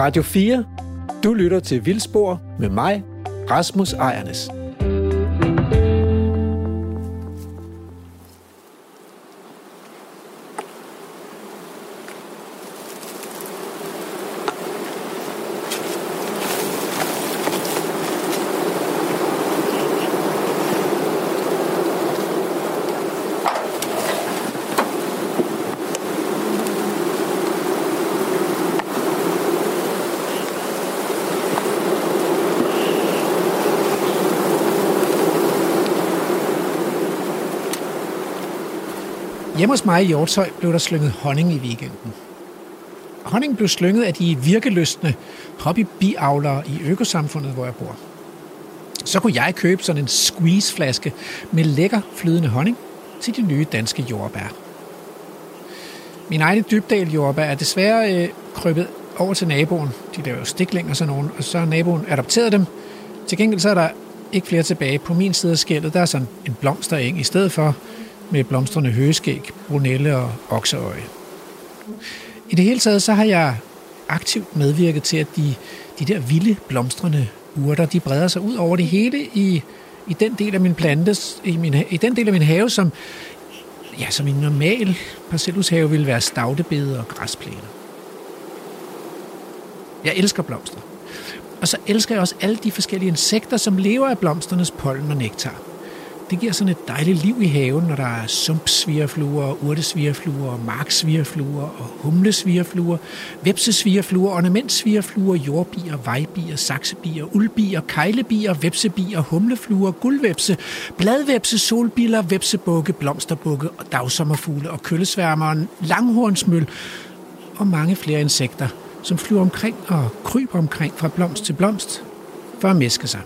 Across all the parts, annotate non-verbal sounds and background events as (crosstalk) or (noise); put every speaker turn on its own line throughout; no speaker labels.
Radio 4. Du lytter til Vildspor med mig, Rasmus Ejernes. Hjemme hos mig i Hjortøj blev der slynget honning i weekenden. Honning blev slynget af de virkeløstende hobbybiavlere i økosamfundet, hvor jeg bor. Så kunne jeg købe sådan en squeezeflaske med lækker flydende honning til de nye danske jordbær. Min egen dybdal jordbær er desværre øh, krøbet over til naboen. De laver jo stikling og sådan nogen, og så har naboen adopteret dem. Til gengæld så er der ikke flere tilbage. På min side af skældet, der er sådan en blomstereng i stedet for, med blomstrende høgeskæg, brunelle og okseøje. I det hele taget så har jeg aktivt medvirket til, at de, de der vilde blomstrende urter, de breder sig ud over det hele i, i den del af min plantes, i, min, i den del af min have, som, ja, som en normal parcelhushave ville være stavtebede og græsplæner. Jeg elsker blomster. Og så elsker jeg også alle de forskellige insekter, som lever af blomsternes pollen og nektar det giver sådan et dejligt liv i haven, når der er sumpsvigerfluer, urtesvigerfluer, marksvigerfluer og humlesvigerfluer, vepsesvigerfluer, ornamentsvigerfluer, jordbier, vejbier, saksebier, uldbier, kejlebier, vepsebier, humlefluer, guldvepse, bladvepse, solbiller, vepsebukke, blomsterbukke, og dagsommerfugle og køllesværmeren, langhornsmøl og mange flere insekter, som flyver omkring og kryber omkring fra blomst til blomst for at mæske sig.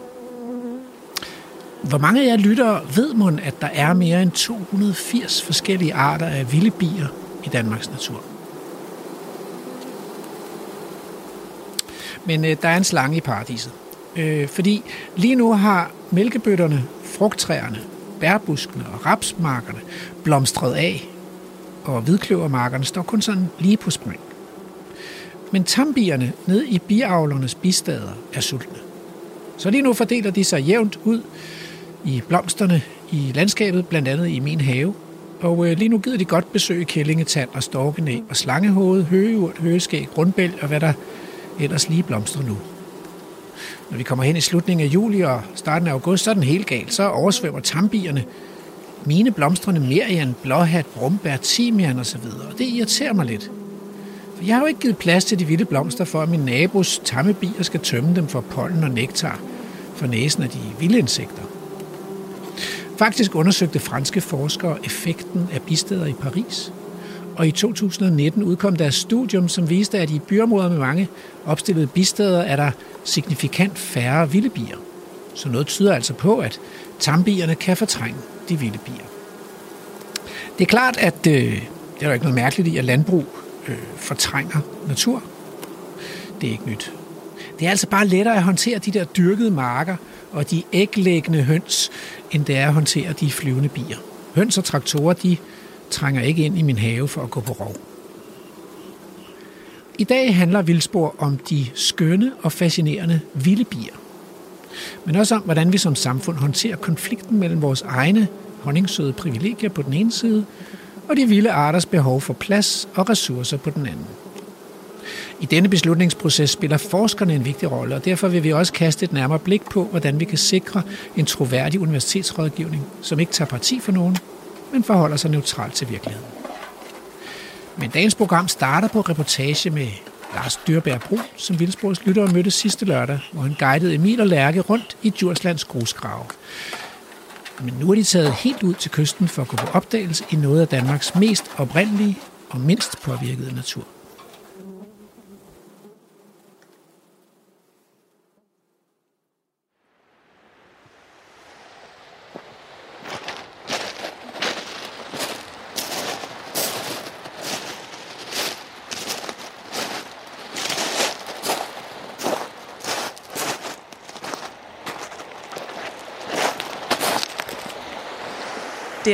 Hvor mange af jer lyttere ved man, at der er mere end 280 forskellige arter af vilde bier i Danmarks natur? Men øh, der er en slange i paradiset. Øh, fordi lige nu har mælkebøtterne, frugttræerne, bærbuskene og rapsmarkerne blomstret af, og hvidkløvermarkerne står kun sådan lige på spring. Men tambierne ned i biavlernes bistader er sultne. Så lige nu fordeler de sig jævnt ud i blomsterne i landskabet, blandt andet i min have. Og øh, lige nu gider de godt besøge kællingetand og storkenæ og slangehoved, høgeurt, høgeskæg, grundbæl og hvad der ellers lige blomstrer nu. Når vi kommer hen i slutningen af juli og starten af august, så er den helt galt. Så oversvømmer tambierne mine blomstrende merian, blåhat, brumbær, timian osv. Og det irriterer mig lidt. For jeg har jo ikke givet plads til de vilde blomster, for at min nabos tamme bier skal tømme dem for pollen og nektar for næsen af de vilde insekter. Faktisk undersøgte franske forskere effekten af bisteder i Paris, og i 2019 udkom deres studium, som viste, at i byområder med mange opstillede bisteder er der signifikant færre vilde bier. Så noget tyder altså på, at tambierne kan fortrænge de vilde bier. Det er klart, at øh, det er der ikke noget mærkeligt i, at landbrug øh, fortrænger natur. Det er ikke nyt. Det er altså bare lettere at håndtere de der dyrkede marker og de æglæggende høns, end det er at håndtere de flyvende bier. Høns og traktorer, de trænger ikke ind i min have for at gå på rov. I dag handler Vildspor om de skønne og fascinerende vilde bier. Men også om, hvordan vi som samfund håndterer konflikten mellem vores egne honningsøde privilegier på den ene side, og de vilde arters behov for plads og ressourcer på den anden. I denne beslutningsproces spiller forskerne en vigtig rolle, og derfor vil vi også kaste et nærmere blik på, hvordan vi kan sikre en troværdig universitetsrådgivning, som ikke tager parti for nogen, men forholder sig neutralt til virkeligheden. Men dagens program starter på reportage med Lars Dyrbær Bro, som Vildsborgs lyttere mødte sidste lørdag, hvor han guidede Emil og Lærke rundt i Djurslands grusgrave. Men nu er de taget helt ud til kysten for at gå på opdagelse i noget af Danmarks mest oprindelige og mindst påvirkede natur.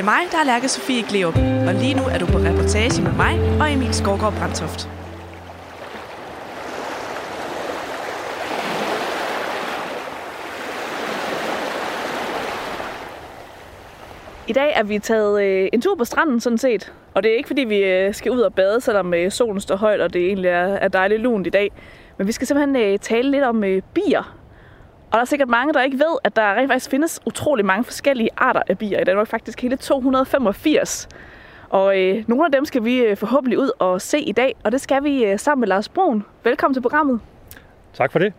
er mig, der er Lærke Sofie Gleup, og lige nu er du på reportage med mig og Emil Skovgaard Brandtoft. I dag er vi taget øh, en tur på stranden sådan set, og det er ikke fordi vi øh, skal ud og bade, selvom øh, solen står højt og det egentlig er, er dejligt lunt i dag. Men vi skal simpelthen øh, tale lidt om øh, bier, og der er sikkert mange, der ikke ved, at der rent faktisk findes utrolig mange forskellige arter af bier i Danmark. Faktisk hele 285. Og øh, nogle af dem skal vi øh, forhåbentlig ud og se i dag. Og det skal vi øh, sammen med Lars Brun. Velkommen til programmet.
Tak for det.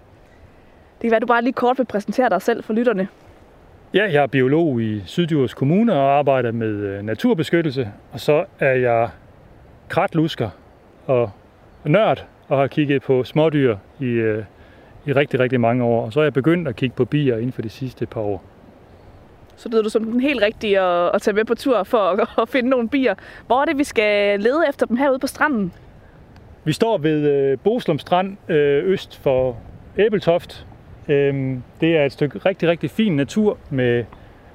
Det kan være, at du bare lige kort vil præsentere dig selv for lytterne.
Ja, jeg er biolog i Syddjurs Kommune og arbejder med øh, naturbeskyttelse. Og så er jeg kratlusker og nørd og har kigget på smådyr i, øh, i rigtig, rigtig mange år. Og så er jeg begyndt at kigge på bier inden for de sidste par år.
Så lyder du som den helt rigtige at, at tage med på tur for at, (laughs) at finde nogle bier. Hvor er det, vi skal lede efter dem herude på stranden?
Vi står ved øh, Boslum Strand øh, øst for Æbeltoft. Øhm, det er et stykke rigtig, rigtig fin natur med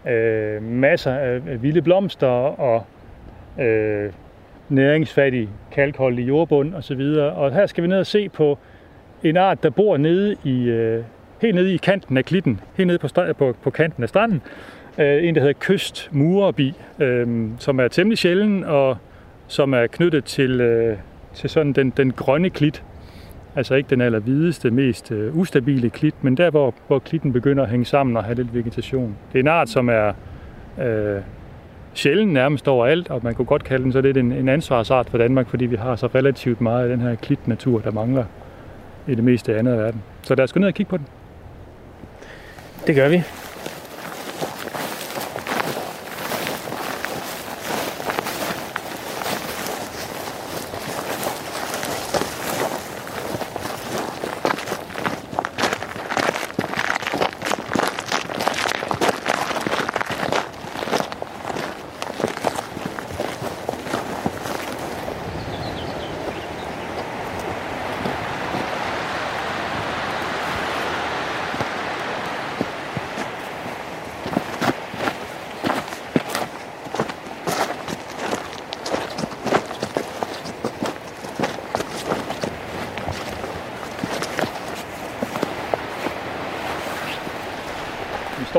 øh, masser af, af vilde blomster og øh, næringsfattig kalkholdig jordbund osv. Og her skal vi ned og se på en art, der bor nede i, øh, helt nede i kanten af klitten, helt nede på, på, på kanten af stranden. Øh, en, der hedder kystmurerbi, øh, som er temmelig sjælden og som er knyttet til, øh, til sådan den, den grønne klit. Altså ikke den allerhvideste, mest øh, ustabile klit, men der, hvor, hvor klitten begynder at hænge sammen og have lidt vegetation. Det er en art, som er øh, sjældent nærmest overalt, og man kunne godt kalde den så lidt en, en ansvarsart for Danmark, fordi vi har så relativt meget af den her klitnatur, der mangler i det meste af verden. Så lad os gå ned og kigge på den.
Det gør vi.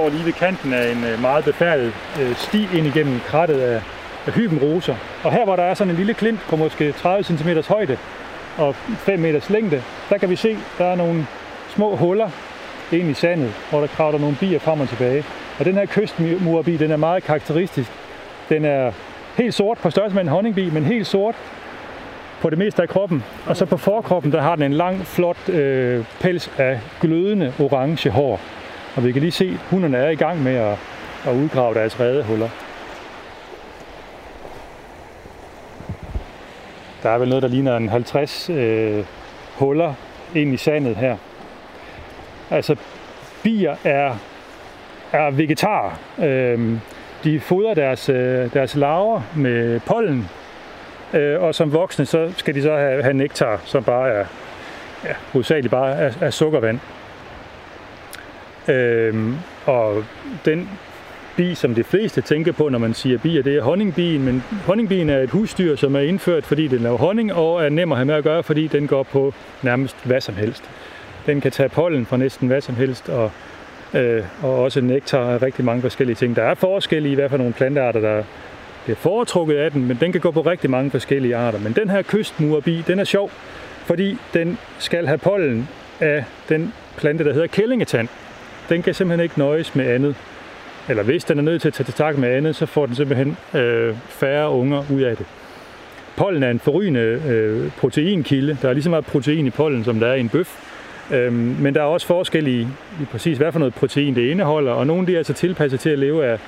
Står lige ved kanten af en øh, meget befærdet øh, sti ind igennem krattet af, af hybenroser. Og her hvor der er sådan en lille klint på måske 30 cm højde og 5 meters længde, der kan vi se, der er nogle små huller ind i sandet, hvor der kravler nogle bier frem og tilbage. Og den her kystmurbi, den er meget karakteristisk. Den er helt sort på størrelse med en honningbi, men helt sort på det meste af kroppen. Og så på forkroppen, der har den en lang, flot øh, pels af glødende orange hår. Og vi kan lige se, at hunderne er i gang med at, at udgrave deres redehuller. Der er vel noget, der ligner en 50 øh, huller ind i sandet her. Altså, bier er, er vegetarer. Øh, de fodrer deres, øh, deres larver med pollen, øh, og som voksne, så skal de så have, have nektar, som bare er, ja, hovedsageligt bare er, er sukkervand. Øhm, og den bi, som de fleste tænker på, når man siger bier, det er honningbien. Men honningbien er et husdyr, som er indført, fordi den laver honning, og er nem at have med at gøre, fordi den går på nærmest hvad som helst. Den kan tage pollen fra næsten hvad som helst, og, øh, og også nektar og rigtig mange forskellige ting. Der er forskellige i hvert fald nogle plantearter, der bliver foretrukket af den, men den kan gå på rigtig mange forskellige arter. Men den her kystmurbi, den er sjov, fordi den skal have pollen af den plante, der hedder kællingetand. Den kan simpelthen ikke nøjes med andet. Eller hvis den er nødt til at tage til tak med andet, så får den simpelthen øh, færre unger ud af det. Pollen er en forrygende øh, proteinkilde. Der er lige så meget protein i pollen, som der er i en bøf. Øhm, men der er også forskel i, i præcis, hvad for noget protein det indeholder, og nogle de er altså tilpasset til at leve af,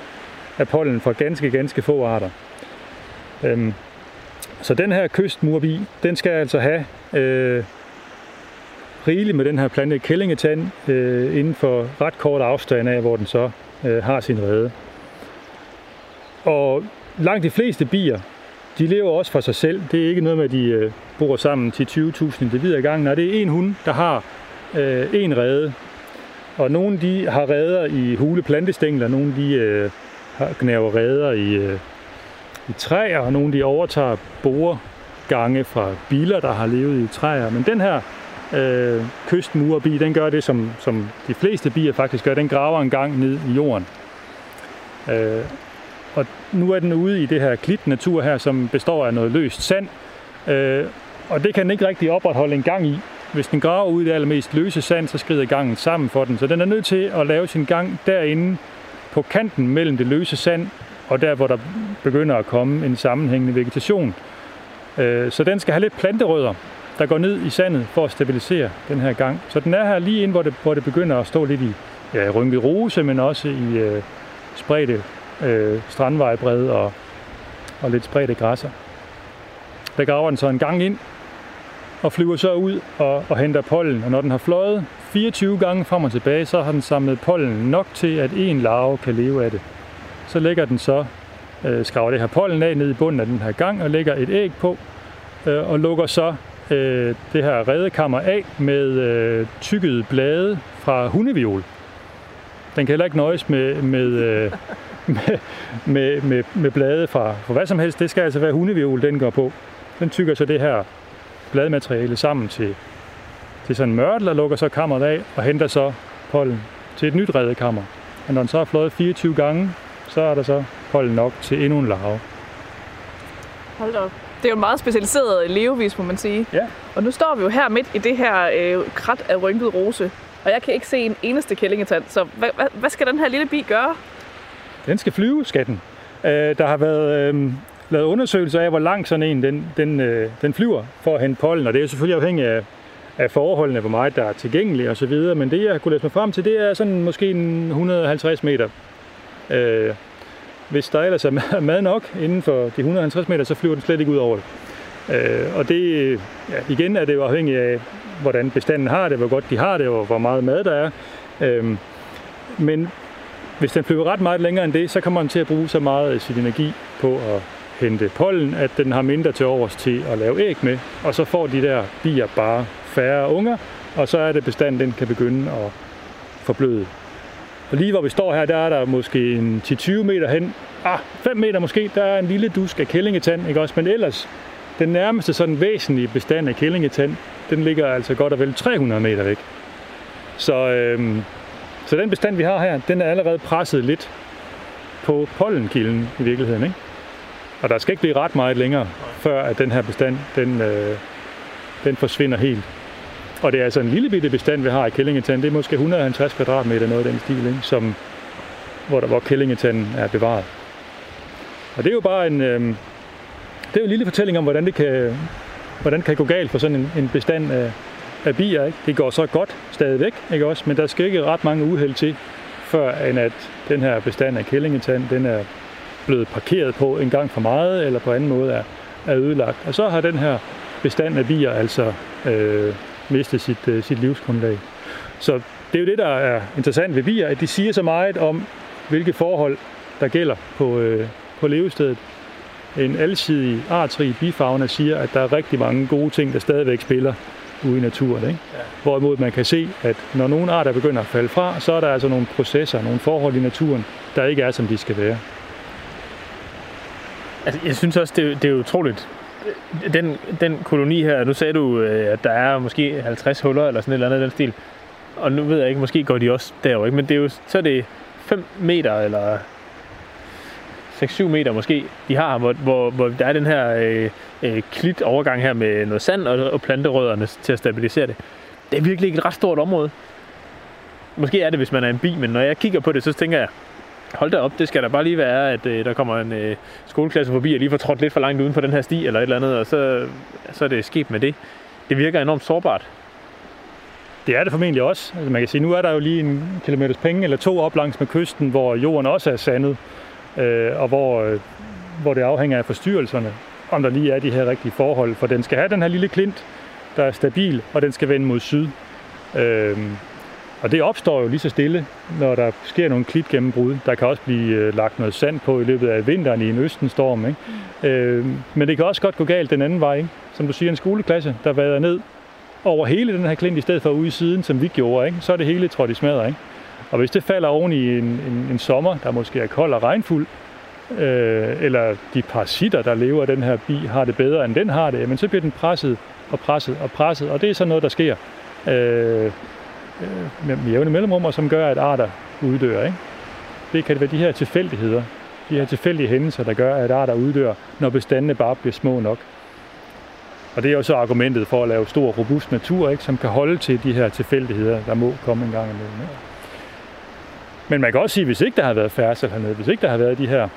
af pollen fra ganske, ganske få arter. Øhm, så den her kystmurbi, den skal altså have øh, rigeligt med den her plante kællingetand øh, inden for ret kort afstand af, hvor den så øh, har sin rede. Og langt de fleste bier, de lever også for sig selv. Det er ikke noget med, at de øh, bor sammen til 20.000 individer i gangen. Nej, det er en hund, der har øh, en rede. Og nogle de har reder i hule plantestængler, nogle de øh, har knæver reder i, øh, i træer, og nogle de overtager boregange fra biler, der har levet i træer. Men den her øh, kystmurerbi, den gør det, som, som de fleste bier faktisk gør. Den graver en gang ned i jorden. Øh, og nu er den ude i det her klitnatur her, som består af noget løst sand. Øh, og det kan den ikke rigtig opretholde en gang i. Hvis den graver ud i det allermest løse sand, så skrider gangen sammen for den. Så den er nødt til at lave sin gang derinde på kanten mellem det løse sand og der, hvor der begynder at komme en sammenhængende vegetation. Øh, så den skal have lidt planterødder, der går ned i sandet for at stabilisere den her gang. Så den er her lige ind, hvor det, hvor det begynder at stå lidt i ja, rynket rose, men også i øh, spredte øh, strandvejbred og, og lidt spredte græsser. Der graver den så en gang ind, og flyver så ud og, og henter pollen. Og når den har fløjet 24 gange frem og tilbage, så har den samlet pollen nok til, at en larve kan leve af det. Så lægger den så, øh, skraver det her pollen af ned i bunden af den her gang og lægger et æg på, øh, og lukker så øh, det her redekammer af med øh, tykkede blade fra hundeviol. Den kan heller ikke nøjes med, med, øh, (laughs) med, med, med, med blade fra, fra hvad som helst. Det skal altså være hundeviol, den går på. Den tykker så det her bladmateriale sammen til, til sådan en mørtel og lukker så kammeret af og henter så pollen til et nyt redekammer. Og når den så har fløjet 24 gange, så er der så pollen nok til endnu en larve.
Hold op. Det er jo en meget specialiseret levevis, må man sige.
Ja.
Og nu står vi jo her midt i det her øh, krat af rynket rose, og jeg kan ikke se en eneste kællingetand. Så hvad, hvad, hvad skal den her lille bi gøre?
Den skal flyve, skatten. Øh, der har været øh, lavet undersøgelser af, hvor lang sådan en den, den, øh, den flyver for at hente pollen, og det er selvfølgelig afhængigt af, af forholdene, hvor meget der er tilgængeligt osv., men det jeg kunne læse mig frem til, det er sådan måske en 150 meter. Øh, hvis der ellers er mad nok inden for de 150 meter, så flyver den slet ikke ud over det. Øh, og det, ja, igen er det jo afhængigt af, hvordan bestanden har det, hvor godt de har det, og hvor meget mad der er. Øh, men hvis den flyver ret meget længere end det, så kommer den til at bruge så meget af sin energi på at hente pollen, at den har mindre til overs til at lave æg med, og så får de der bier bare færre unger, og så er det bestanden, den kan begynde at forbløde. Og lige hvor vi står her, der er der måske en 10-20 meter hen, ah, 5 meter måske, der er en lille dusk af kællingetand, ikke også? Men ellers, den nærmeste sådan væsentlige bestand af kællingetand, den ligger altså godt og vel 300 meter væk. Så, øhm, så den bestand, vi har her, den er allerede presset lidt på pollenkilden i virkeligheden, ikke? Og der skal ikke blive ret meget længere, før at den her bestand, den, øh, den forsvinder helt. Og det er altså en lille bitte bestand, vi har i kællingetanden. Det er måske 150 kvadratmeter, noget af den stil, ikke? Som, hvor, der, hvor kællingetanden er bevaret. Og det er jo bare en, øh, det er jo en lille fortælling om, hvordan det kan, hvordan det kan gå galt for sådan en, en bestand af, af bier. Ikke? Det går så godt stadigvæk, ikke også? men der skal ikke ret mange uheld til, før end at den her bestand af kællingetand, den er blevet parkeret på en gang for meget, eller på anden måde er, er ødelagt. Og så har den her bestand af bier altså øh, mistet sit, øh, sit livsgrundlag. Så det er jo det, der er interessant ved bier, at de siger så meget om, hvilke forhold, der gælder på, øh, på levestedet. En alsidig, artsrig bifauna siger, at der er rigtig mange gode ting, der stadigvæk spiller ude i naturen. Ikke? Ja. Hvorimod man kan se, at når nogle arter begynder at falde fra, så er der altså nogle processer, nogle forhold i naturen, der ikke er, som de skal være.
Altså, jeg synes også, det, det er utroligt. Den, den koloni her, nu sagde du, øh, at der er måske 50 huller eller sådan et eller andet den stil. Og nu ved jeg ikke, måske går de også derover, ikke? men det er jo, så er det 5 meter eller 6-7 meter måske, de har, hvor, hvor, hvor der er den her øh, øh, klit overgang her med noget sand og, og planterødderne til at stabilisere det. Det er virkelig ikke et ret stort område. Måske er det, hvis man er en bi, men når jeg kigger på det, så tænker jeg, hold da op, det skal da bare lige være, at øh, der kommer en øh, skoleklasse forbi og lige får trådt lidt for langt uden på den her sti eller et eller andet, og så, så er det sket med det. Det virker enormt sårbart.
Det er det formentlig også. Altså man kan sige, nu er der jo lige en kilometers penge eller to op langs med kysten, hvor jorden også er sandet, øh, og hvor, øh, hvor det afhænger af forstyrrelserne, om der lige er de her rigtige forhold. For den skal have den her lille klint, der er stabil, og den skal vende mod syd. Øh, og det opstår jo lige så stille, når der sker nogle klitgennembrud. Der kan også blive øh, lagt noget sand på i løbet af vinteren i en østenstorm. Ikke? Mm. Øh, men det kan også godt gå galt den anden vej. Ikke? Som du siger, en skoleklasse, der vader ned over hele den her klint, i stedet for ude i siden, som vi gjorde, ikke? så er det hele trådt i smadret. Ikke? Og hvis det falder oven i en, en, en sommer, der måske er kold og regnfuld, øh, eller de parasitter, der lever af den her bi, har det bedre, end den har det, men så bliver den presset og presset og presset, og det er så noget, der sker. Øh, øh, med jævne mellemrum, og som gør, at arter uddør. Ikke? Det kan det være de her tilfældigheder, De her tilfældige hændelser, der gør, at arter uddør, når bestandene bare bliver små nok. Og det er jo så argumentet for at lave stor, robust natur, ikke, som kan holde til de her tilfældigheder, der må komme en gang imellem. Ikke? Men man kan også sige, at hvis ikke der har været færdsel hernede, hvis ikke der har været de her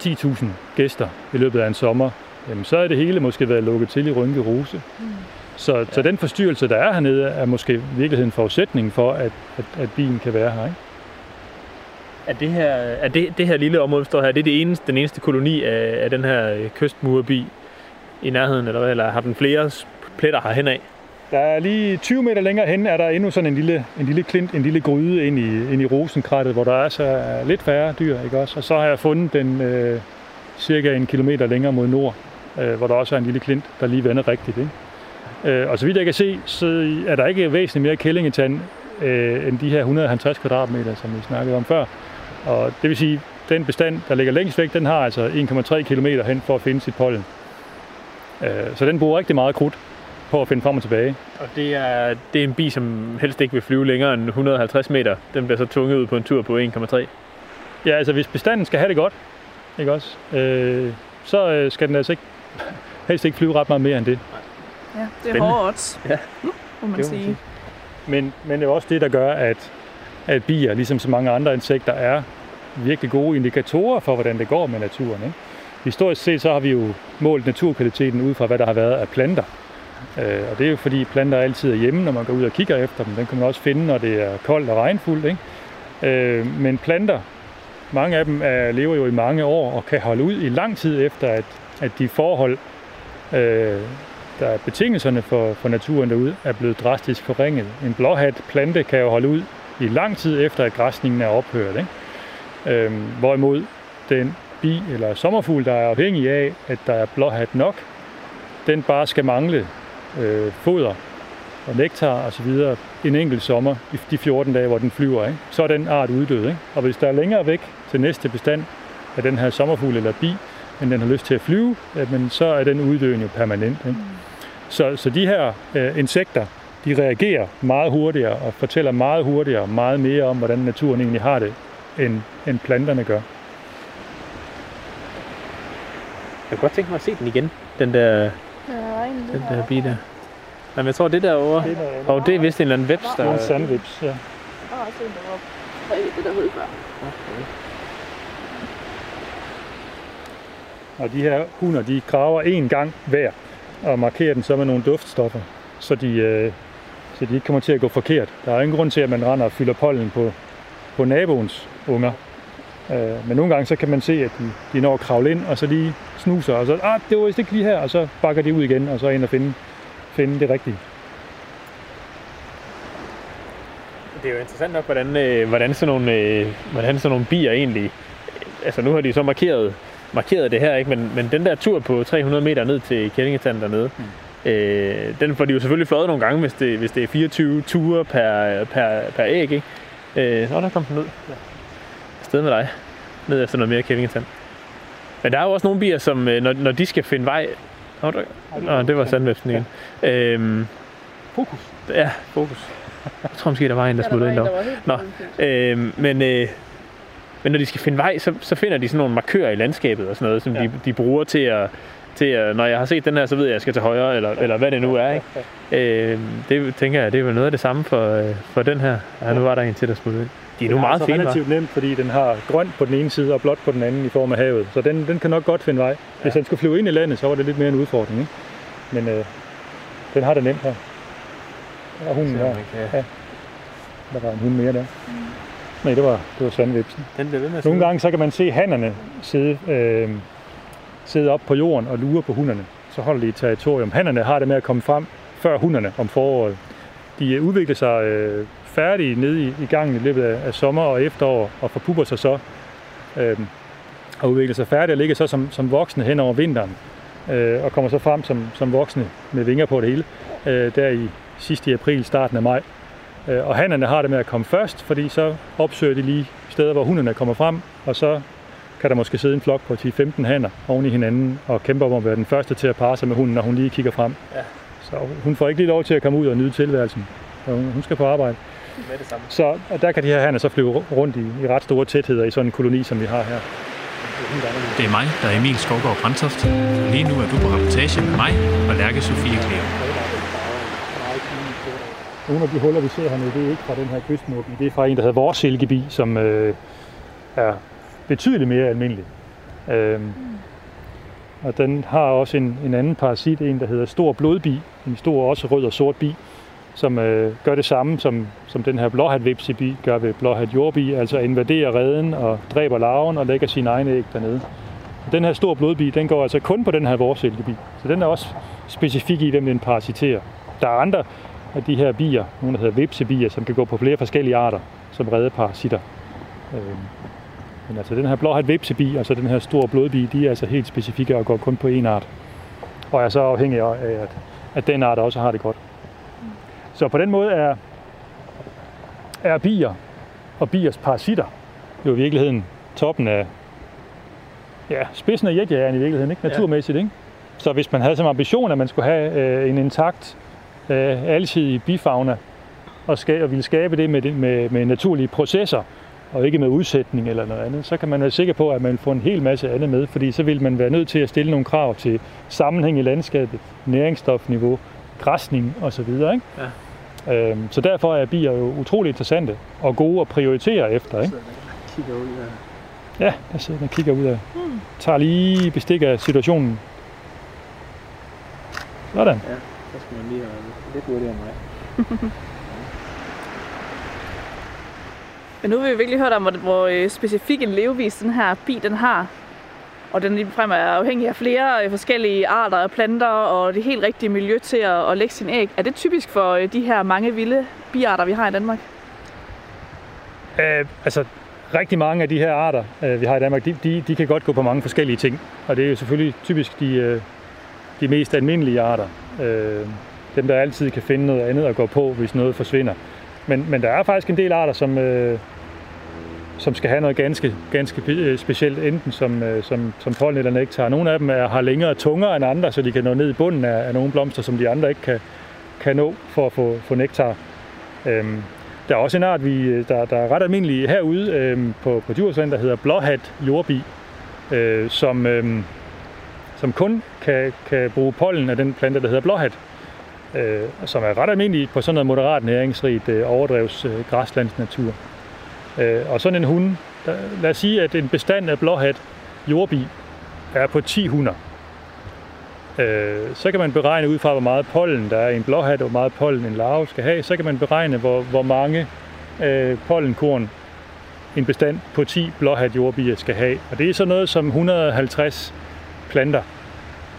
10.000 gæster i løbet af en sommer, jamen så er det hele måske været lukket til i Rynke Rose. Mm. Så, ja. så den forstyrrelse, der er hernede, er måske i virkeligheden forudsætningen for, at, at, at bilen kan være her. Ikke?
Er det her, er det, det her lille område, der står her, det er det eneste, den eneste koloni af, af den her øh, kystmurbi i nærheden, eller hvad? Eller har den flere pletter herhen af?
Der er lige 20 meter længere hen, er der endnu sådan en lille, en lille klint, en lille gryde ind i, ind i rosenkrattet, hvor der er så lidt færre dyr, ikke også? Og så har jeg fundet den øh, cirka en kilometer længere mod nord, øh, hvor der også er en lille klint, der lige vender rigtigt, ikke? Øh, og så vidt jeg kan se, så er der ikke væsentligt mere kællingetand øh, end de her 150 kvadratmeter, som vi snakkede om før. Og det vil sige, den bestand, der ligger længst væk, den har altså 1,3 km hen for at finde sit pollen. Øh, så den bruger rigtig meget krudt på at finde frem og tilbage.
Og det er, det er en bi, som helst ikke vil flyve længere end 150 meter. Den bliver så tvunget ud på en tur på 1,3.
Ja, altså hvis bestanden skal have det godt, ikke også, øh, så øh, skal den altså ikke, (laughs) helst ikke flyve ret meget mere end det.
Ja, det er hårde odds, ja. må man sige.
Men, men det er også det, der gør, at, at bier, ligesom så mange andre insekter, er virkelig gode indikatorer for, hvordan det går med naturen. Ikke? Historisk set så har vi jo målt naturkvaliteten ud fra, hvad der har været af planter. Øh, og det er jo fordi planter altid er hjemme, når man går ud og kigger efter dem. Den kan man også finde, når det er koldt og regnfuldt. Ikke? Øh, men planter, mange af dem er, lever jo i mange år og kan holde ud i lang tid efter, at, at de forhold, øh, der er betingelserne for, for naturen derude, er blevet drastisk forringet. En blåhat plante kan jo holde ud i lang tid efter, at græsningen er ophørt. Ikke? Øhm, hvorimod den bi eller sommerfugl, der er afhængig af, at der er blåhat nok, den bare skal mangle øh, foder og nektar og så videre en enkelt sommer, i de 14 dage, hvor den flyver, ikke? så er den art uddød. Ikke? Og hvis der er længere væk til næste bestand af den her sommerfugl eller bi, end den har lyst til at flyve, men så er den uddøen jo permanent. Ikke? Mm. Så, så de her øh, insekter, de reagerer meget hurtigere og fortæller meget hurtigere meget mere om, hvordan naturen egentlig har det, end, end planterne gør.
Jeg kunne godt tænke mig at se den igen, den der, den der bi der. Men jeg tror, det der over... Det der, og det er vist en eller anden webs, der...
Det er en sandvips, ja. Der
var også en, der var det der hed før. Okay.
Og de her hunder, de graver en gang hver og markerer den så med nogle duftstoffer, så de, øh, så de ikke kommer til at gå forkert. Der er ingen grund til, at man render og fylder pollen på, på naboens unger. Øh, men nogle gange så kan man se, at de, de når at kravle ind, og så lige snuser, og så, ah, det var vist ikke lige her, og så bakker de ud igen, og så ind og finde, finde det rigtige.
Det er jo interessant nok, hvordan, øh, hvordan, sådan nogle, øh, hvordan sådan nogle bier egentlig... Altså nu har de så markeret, markeret det her, ikke? Men, men den der tur på 300 meter ned til Kællingetand dernede, mm. øh, den får de jo selvfølgelig fløjet nogle gange, hvis det, hvis det er 24 ture per, per, per æg. Ikke? Øh, nå, der kom den ned. Ja. Sted med dig. Ned efter noget mere Kællingetand. Men der er jo også nogle bier, som øh, når, når de skal finde vej... Nå, der, nå det var sandvæbsen igen. Ja. Øhm,
fokus.
Ja, fokus. Jeg tror måske, der var en, der smuttede ind der. Nå, øhm, men, øh, men når de skal finde vej, så, så finder de sådan nogle markører i landskabet og sådan noget, som ja. de, de bruger til at, til at, når jeg har set den her, så ved jeg, at jeg skal til højre, eller, eller hvad det nu er. Ikke? Øh, det tænker jeg, det er vel noget af det samme for, øh, for den her. Ja, nu var der en til, der smuttede ind. De er nu meget fine,
Det er relativt nemt, fordi den har grønt på den ene side og blåt på den anden i form af havet. Så den, den kan nok godt finde vej. Hvis ja. den skulle flyve ind i landet, så var det lidt mere en udfordring. Ikke? Men øh, den har det nemt her. Og hunden her. Ja. Der var en hund mere der. Mm. Nej, det var, det var sandvipsen.
Den bliver ved med
at Nogle gange så kan man se hannerne sidde, øh, sidde op på jorden og lure på hunderne. Så holder de et territorium. Hannerne har det med at komme frem før hunderne om foråret. De udvikler sig øh, færdige nede i, i gangen i løbet af, af sommer og efterår og forpupper sig så øh, og udvikler sig færdige og ligger så som, som voksne hen over vinteren øh, og kommer så frem som, som voksne med vinger på det hele øh, der i sidste i april, starten af maj. Øh, og hannerne har det med at komme først, fordi så opsøger de lige steder, hvor hunderne kommer frem, og så kan der måske sidde en flok på 10-15 hanner oven i hinanden og kæmper om at være den første til at parre sig med hunden, når hun lige kigger frem. Ja. Så hun får ikke lige lov til at komme ud og nyde tilværelsen. Hun skal på arbejde
med det samme.
Så og der kan de her hanner så flyve rundt i, i ret store tætheder i sådan en koloni, som vi har her.
Det er mig, der er Emil Skovgaard Brandtoft. Lige nu er du på rapportage med mig og Lærke Sofie Kleve.
Nogle af de huller, vi ser hernede, det er ikke fra den her kystmåbi. Det er fra en, der hedder vores silkebi, som øh, er betydeligt mere almindelig. Øhm, og den har også en, en anden parasit, en der hedder stor blodbi, en stor også rød og sort bi, som øh, gør det samme, som, som den her blåhatvipsebi gør ved blåhat jordbi, altså invaderer reden og dræber larven og lægger sine egne æg dernede. Og den her stor blodbi, den går altså kun på den her vorsilkebi, så den er også specifik i, hvem den parasiterer. Der er andre af de her bier, nogle der hedder vipsebier, som kan gå på flere forskellige arter, som redde parasitter. Øh, men altså den her blåhat vipsebi, altså den her store blodbi, de er altså helt specifikke og går kun på én art. Og er så afhængig af, at, at den art også har det godt. Så på den måde er, er bier og biers parasitter jo i virkeligheden toppen af ja, spidsen af jetjageren i virkeligheden, ikke? naturmæssigt. Ikke? Så hvis man havde som ambition, at man skulle have øh, en intakt, øh, alsidig bifauna, og, ska- og ville skabe det med, med, med naturlige processer, og ikke med udsætning eller noget andet, så kan man være sikker på, at man vil få en hel masse andet med, fordi så vil man være nødt til at stille nogle krav til sammenhæng i landskabet, næringsstofniveau, græsning osv. Ikke? Ja. Øhm, så derfor er bier jo utrolig interessante og gode at prioritere efter. Ikke?
Kigger ud af.
Ja, jeg sidder og kigger ud af. Hmm. Tager lige bestik af situationen. Sådan.
Ja, så skal man lige have lidt hurtigere end mig. (laughs)
Men nu har vi virkelig hørt om, hvor, hvor øh, specifik en levevis den her bi den har. Og den frem er afhængig af flere øh, forskellige arter af planter og det helt rigtige miljø til at, at lægge sin æg. Er det typisk for øh, de her mange vilde biarter, vi har i Danmark?
Øh, altså, rigtig mange af de her arter, øh, vi har i Danmark, de, de, de kan godt gå på mange forskellige ting. Og det er jo selvfølgelig typisk de, øh, de mest almindelige arter. Øh, dem, der altid kan finde noget andet at gå på, hvis noget forsvinder. Men, men der er faktisk en del arter, som, øh, som skal have noget ganske, ganske øh, specielt, enten som, øh, som, som pollen eller nektar. Nogle af dem er, har længere tunger end andre, så de kan nå ned i bunden af, af nogle blomster, som de andre ikke kan, kan nå for at få, få nektar. Øhm, der er også en art, vi, øh, der, der er ret almindelig herude øhm, på, på Djursland, der hedder blåhat jordbi, øh, som, øhm, som kun kan, kan bruge pollen af den plante, der hedder blåhat øh, som er ret almindelig på sådan noget moderat næringsrigt øh, overdrevs øh, græslandsnatur. Øh, og sådan en hund, der, lad os sige, at en bestand af blåhat jordbi er på 10 hunder. Øh, så kan man beregne ud fra, hvor meget pollen der er i en blåhat, og hvor meget pollen en larve skal have. Så kan man beregne, hvor, hvor mange øh, pollenkorn en bestand på 10 blåhat jordbier skal have. Og det er så noget som 150 planter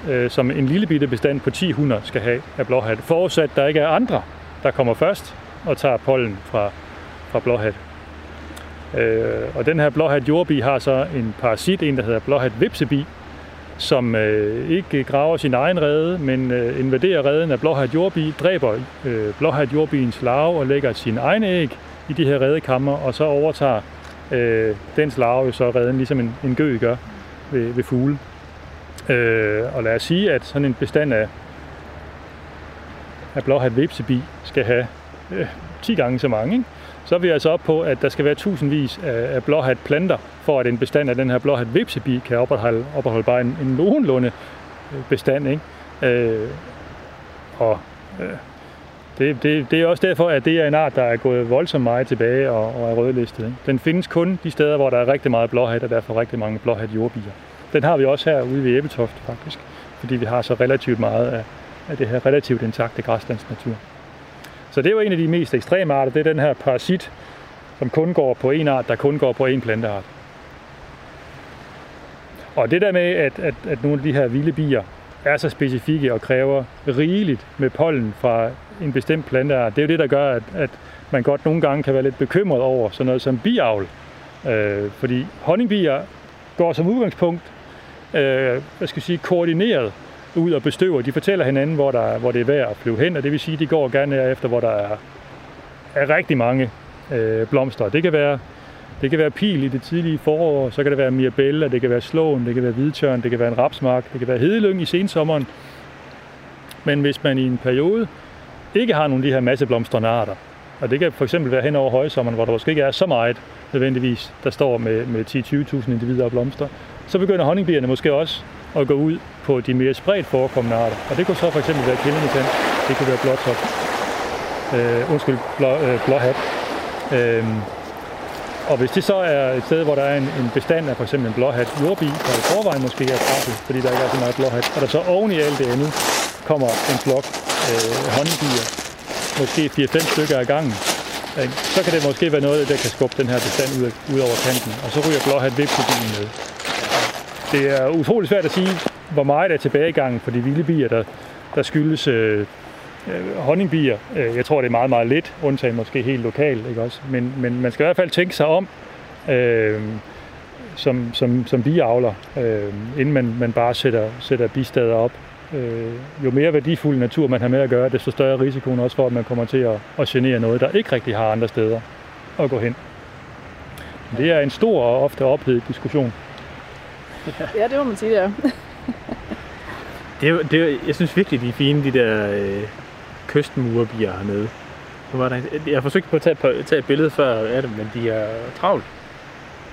øh, som en lille bitte bestand på 10 hunder skal have af blåhat. Forudsat der ikke er andre, der kommer først og tager pollen fra, fra blåhat. Øh, og den her blåhat jordbi har så en parasit, en der hedder blåhat vipsebi, som øh, ikke graver sin egen rede, men øh, invaderer reden af blåhat jordbi, dræber øh, blåhat jordbiens larve og lægger sin egen æg i de her redekammer, og så overtager øh, dens larve så reden, ligesom en, en gø gør ved, ved fugle. Øh, og lad os sige, at sådan en bestand af, af blåhat vipsebi skal have øh, 10 gange så mange, ikke? så er vi altså op på, at der skal være tusindvis af, af blåhat planter, for at en bestand af den her blåhat vipsebi kan opretholde, opretholde bare en, en nogenlunde øh, bestand. Ikke? Øh, og øh, det, det, det er også derfor, at det er en art, der er gået voldsomt meget tilbage og, og er rødlistet. Ikke? Den findes kun de steder, hvor der er rigtig meget blåhat, og derfor rigtig mange blåhat jordbier. Den har vi også her ude ved Æbetoft, faktisk, fordi vi har så relativt meget af, af det her relativt intakte græslandsnatur. Så det er jo en af de mest ekstreme arter, det er den her parasit, som kun går på en art, der kun går på en planteart. Og det der med, at, at, at nogle af de her vilde bier er så specifikke og kræver rigeligt med pollen fra en bestemt planteart, det er jo det, der gør, at, at man godt nogle gange kan være lidt bekymret over sådan noget som biavl. Øh, fordi honningbier går som udgangspunkt øh, hvad skal jeg sige, koordineret ud og bestøver. De fortæller hinanden, hvor, der, hvor det er værd at flyve hen, og det vil sige, at de går gerne efter, hvor der er, er rigtig mange øh, blomster. Det kan være det kan være pil i det tidlige forår, så kan det være mirabella, det kan være slåen, det kan være hvidtørn, det kan være en rapsmark, det kan være hedelyng i sensommeren. Men hvis man i en periode ikke har nogle af de her masseblomstrende arter, og det kan for eksempel være hen over højsommeren, hvor der måske ikke er så meget nødvendigvis, der står med, med 10-20.000 individer af blomster, så begynder honningbierne måske også at gå ud på de mere spredt forekommende arter. Og det kunne så for eksempel være kællingetand, det kunne være blåtop, øh, undskyld, blå, øh, blåhat. Øh, og hvis det så er et sted, hvor der er en, en bestand af for eksempel en blåhat jordbi, der i forvejen måske er presset, fordi der ikke er så meget blåhat, og der så oven i alt det andet kommer en flok øh, honningbier, måske 4-5 stykker ad gangen, øh, så kan det måske være noget, der kan skubbe den her bestand ud, ud over kanten, og så ryger blåhat vipsebilen med. Det er utrolig svært at sige, hvor meget er tilbagegangen for de vilde bier, der, der skyldes øh, øh honningbier. Øh, jeg tror, det er meget, meget lidt, undtagen måske helt lokalt. Ikke også? Men, men man skal i hvert fald tænke sig om øh, som, som, som biavler, øh, inden man, man bare sætter, sætter bistader op. Øh, jo mere værdifuld natur man har med at gøre, desto større risikoen også for, at man kommer til at, at genere noget, der ikke rigtig har andre steder at gå hen. Det er en stor og ofte ophedet diskussion. (laughs)
Ja, det må man sige, ja.
Det er, det er, jeg synes virkelig, de er fine, de der øh, kystmurebier hernede. Nu var der, jeg forsøgte på at tage, på, tage et billede før af dem, men de er travlt.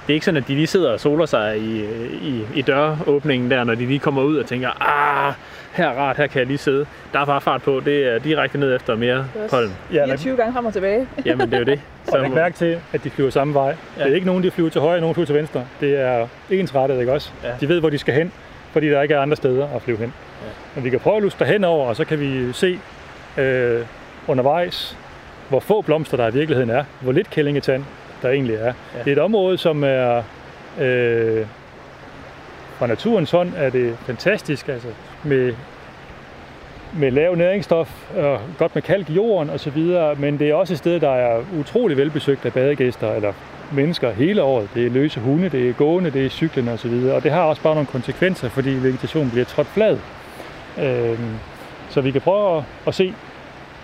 Det er ikke sådan, at de lige sidder og soler sig i, øh, i, i døråbningen der, når de lige kommer ud og tænker, ah, her er rart, her kan jeg lige sidde. Der er bare fart på, det er direkte ned efter mere
Yes.
pollen.
Ja,
24 gange frem og tilbage. (laughs)
Jamen, det er jo det.
Så læg mærke til, at de flyver samme vej. Ja. Det er ikke nogen, de flyver til højre, nogen flyver til venstre. Det er ensrettet, ikke også?
Ja.
De ved, hvor de skal hen, fordi der ikke er andre steder at flyve hen.
Ja.
Men vi kan prøve at lustre henover, og så kan vi se øh, undervejs, hvor få blomster der i virkeligheden er. Hvor lidt kællingetand der egentlig er.
Ja.
Det er et område, som er... Øh, fra naturens hånd er det fantastisk, altså med med lav næringsstof og godt med kalk i jorden osv., men det er også et sted, der er utrolig velbesøgt af badegæster eller mennesker hele året. Det er løse hunde, det er gående, det er cyklende osv., og det har også bare nogle konsekvenser, fordi vegetationen bliver trådt flad. Øhm, så vi kan prøve at, at se,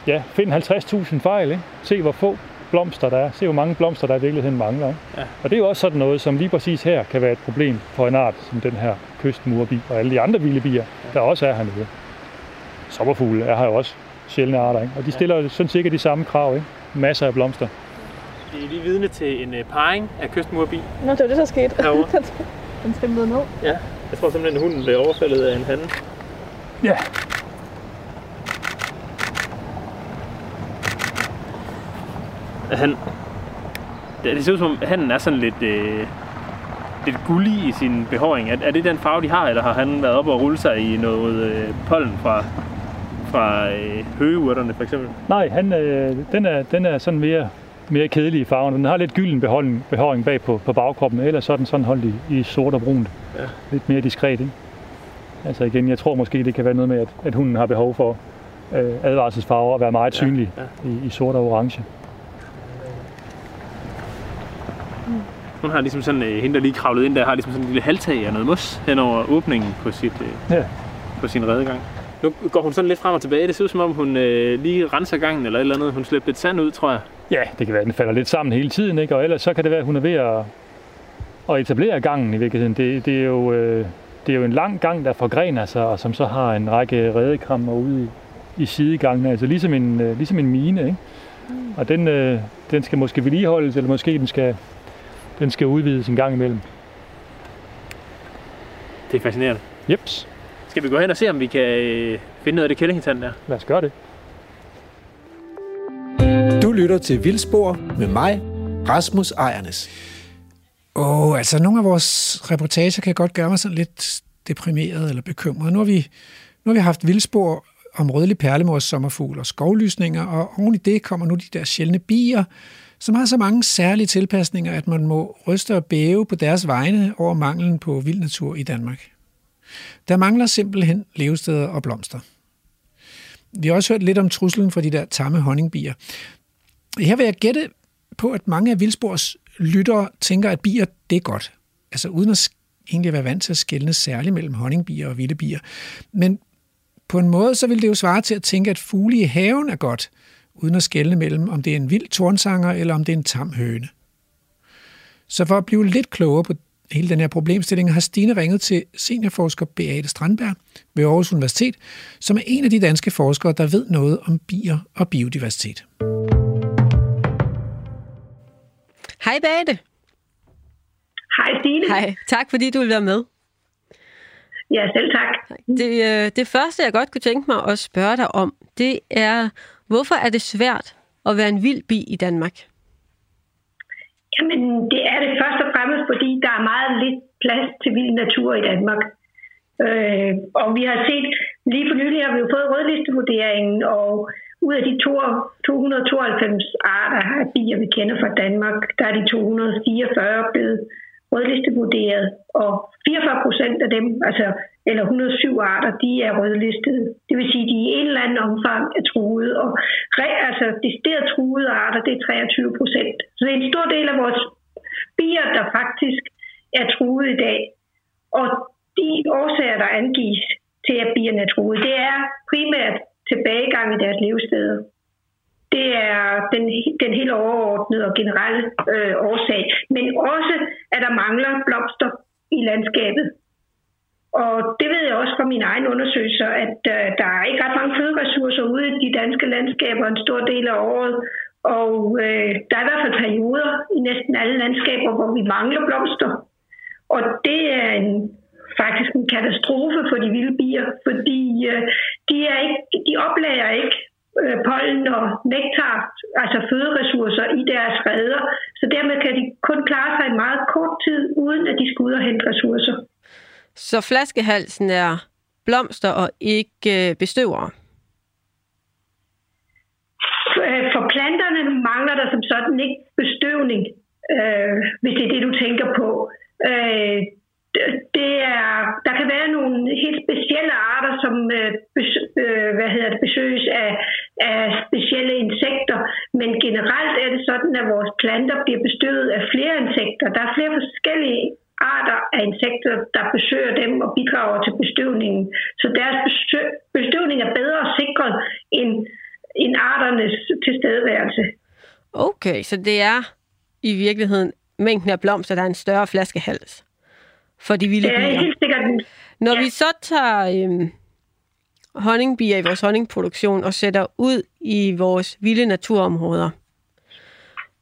ja, find 50.000 fejl, ikke? se hvor få blomster der er, se hvor mange blomster der i virkeligheden mangler. Ikke?
Ja.
Og det er jo også sådan noget, som lige præcis her kan være et problem for en art som den her kystmurbi og alle de andre vilde bier, der også er hernede sommerfugle er her jo også sjældne arter, ikke? og de stiller jo sådan cirka de samme krav. Ikke? Masser af blomster.
Vi er lige vidne til en øh, parring af kystmurbi
Nå, det var det, der skete. (laughs) Den- stemte ned.
Ja, jeg tror simpelthen, at hunden blev overfaldet af en han.
Ja.
Han, det, ser ud som om, hannen er sådan lidt, øh, lidt gullig i sin behåring. Er, er det den farve, de har, eller har han været oppe og rulle sig i noget øh, pollen fra, fra øh, høgeurterne, for eksempel?
Nej, han, øh, den, er, den er sådan mere, mere kedelig i farven. Den har lidt gylden beholdning, behåring bag på, på bagkroppen, ellers så er den sådan holdt i, i sort og brunt.
Ja.
Lidt mere diskret, ikke? Altså igen, jeg tror måske, det kan være noget med, at, at hunden har behov for øh, advarselsfarver og være meget synlig
ja.
I, i sort og orange.
Hun har ligesom sådan, øh, hende der lige kravlet ind der, har ligesom sådan en lille halvtag af noget mos hen over åbningen på, sit, øh,
Ja.
på sin redegang. Nu går hun sådan lidt frem og tilbage. Det ser ud som om, hun øh, lige renser gangen eller et eller andet. Hun slæbte lidt sand ud, tror jeg.
Ja, det kan være, at den falder lidt sammen hele tiden, ikke? og ellers så kan det være, at hun er ved at, at etablere gangen i virkeligheden. Det, det, er jo, øh, det er jo en lang gang, der forgrener sig, og som så har en række redekrammer ude i, i sidegangene, altså ligesom en, øh, ligesom en mine. Ikke? Mm. Og den, øh, den skal måske vedligeholdes, eller måske den skal, den skal udvides en gang imellem.
Det er fascinerende.
Jeps,
Skal vi gå hen og se, om vi kan øh, finde noget af det kællingetand der?
lad os gøre det.
Du lytter til Vildspor med mig, Rasmus Ejernes.
Åh, oh, altså nogle af vores reportager kan godt gøre mig sådan lidt deprimeret eller bekymret. Nu har vi, nu har vi haft vildspor om rødlig perlemors sommerfugl og skovlysninger, og oven i det kommer nu de der sjældne bier, som har så mange særlige tilpasninger, at man må ryste og bæve på deres vegne over manglen på vild natur i Danmark. Der mangler simpelthen levesteder og blomster. Vi har også hørt lidt om truslen for de der tamme honningbier. Her vil jeg gætte på, at mange af Vildsborgs lyttere tænker, at bier, det er godt. Altså uden at egentlig være vant til at skelne særligt mellem honningbier og vilde bier. Men på en måde, så vil det jo svare til at tænke, at fugle i haven er godt, uden at skelne mellem, om det er en vild tornsanger eller om det er en tam høne. Så for at blive lidt klogere på hele den her problemstilling, har Stine ringet til seniorforsker Beate Strandberg ved Aarhus Universitet, som er en af de danske forskere, der ved noget om bier og biodiversitet.
Hej Beate.
Hej Stine.
Hej. Tak fordi du vil være med. Ja, selv tak.
Det, øh, det første, jeg godt kunne tænke mig at spørge dig om, det er, hvorfor er det svært at være en vild bi i Danmark?
Jamen, det er det først og fremmest, fordi der er meget lidt plads til vild natur i Danmark. Øh, og vi har set, lige for nylig har vi jo fået rødlistevurderingen, og ud af de 292 arter af bier, vi kender fra Danmark, der er de 244 blevet rødlistevurderet, og 44 procent af dem, altså, eller 107 arter, de er rødlistede. Det vil sige, at de i en eller anden omfang er truet, og re, altså decideret truede arter, det er 23 procent. Så det er en stor del af vores bier, der faktisk er truet i dag. Og de årsager, der angives til, at bierne er truet, det er primært tilbagegang i deres levesteder. Den, den helt overordnede og generelle øh, årsag. Men også, at der mangler blomster i landskabet. Og det ved jeg også fra mine egne undersøgelser, at øh, der er ikke ret mange føderessourcer ude i de danske landskaber en stor del af året. Og øh, der er i hvert fald perioder i næsten alle landskaber, hvor vi mangler blomster. Og det er en, faktisk en katastrofe for de vilde bier, fordi øh, de, er ikke, de oplager ikke pollen og nektar, altså føderessourcer i deres redder. Så dermed kan de kun klare sig i meget kort tid, uden at de skal ud og hente ressourcer.
Så flaskehalsen er blomster og ikke øh, bestøvere?
Øh, for planterne mangler der som sådan ikke bestøvning, øh, hvis det er det, du tænker på. Øh, det er, der kan være nogle helt specielle arter, som øh, øh, hvad hedder det, besøges af, af specielle insekter, men generelt er det sådan, at vores planter bliver bestøvet af flere insekter. Der er flere forskellige arter af insekter, der besøger dem og bidrager til bestøvningen. Så deres bestøvning er bedre sikret end, end arternes tilstedeværelse.
Okay, så det er i virkeligheden mængden af blomster, der er en større flaskehals for de vilde bier.
Er helt sikkert.
Når ja. vi så tager øhm, honningbier i vores honningproduktion og sætter ud i vores vilde naturområder,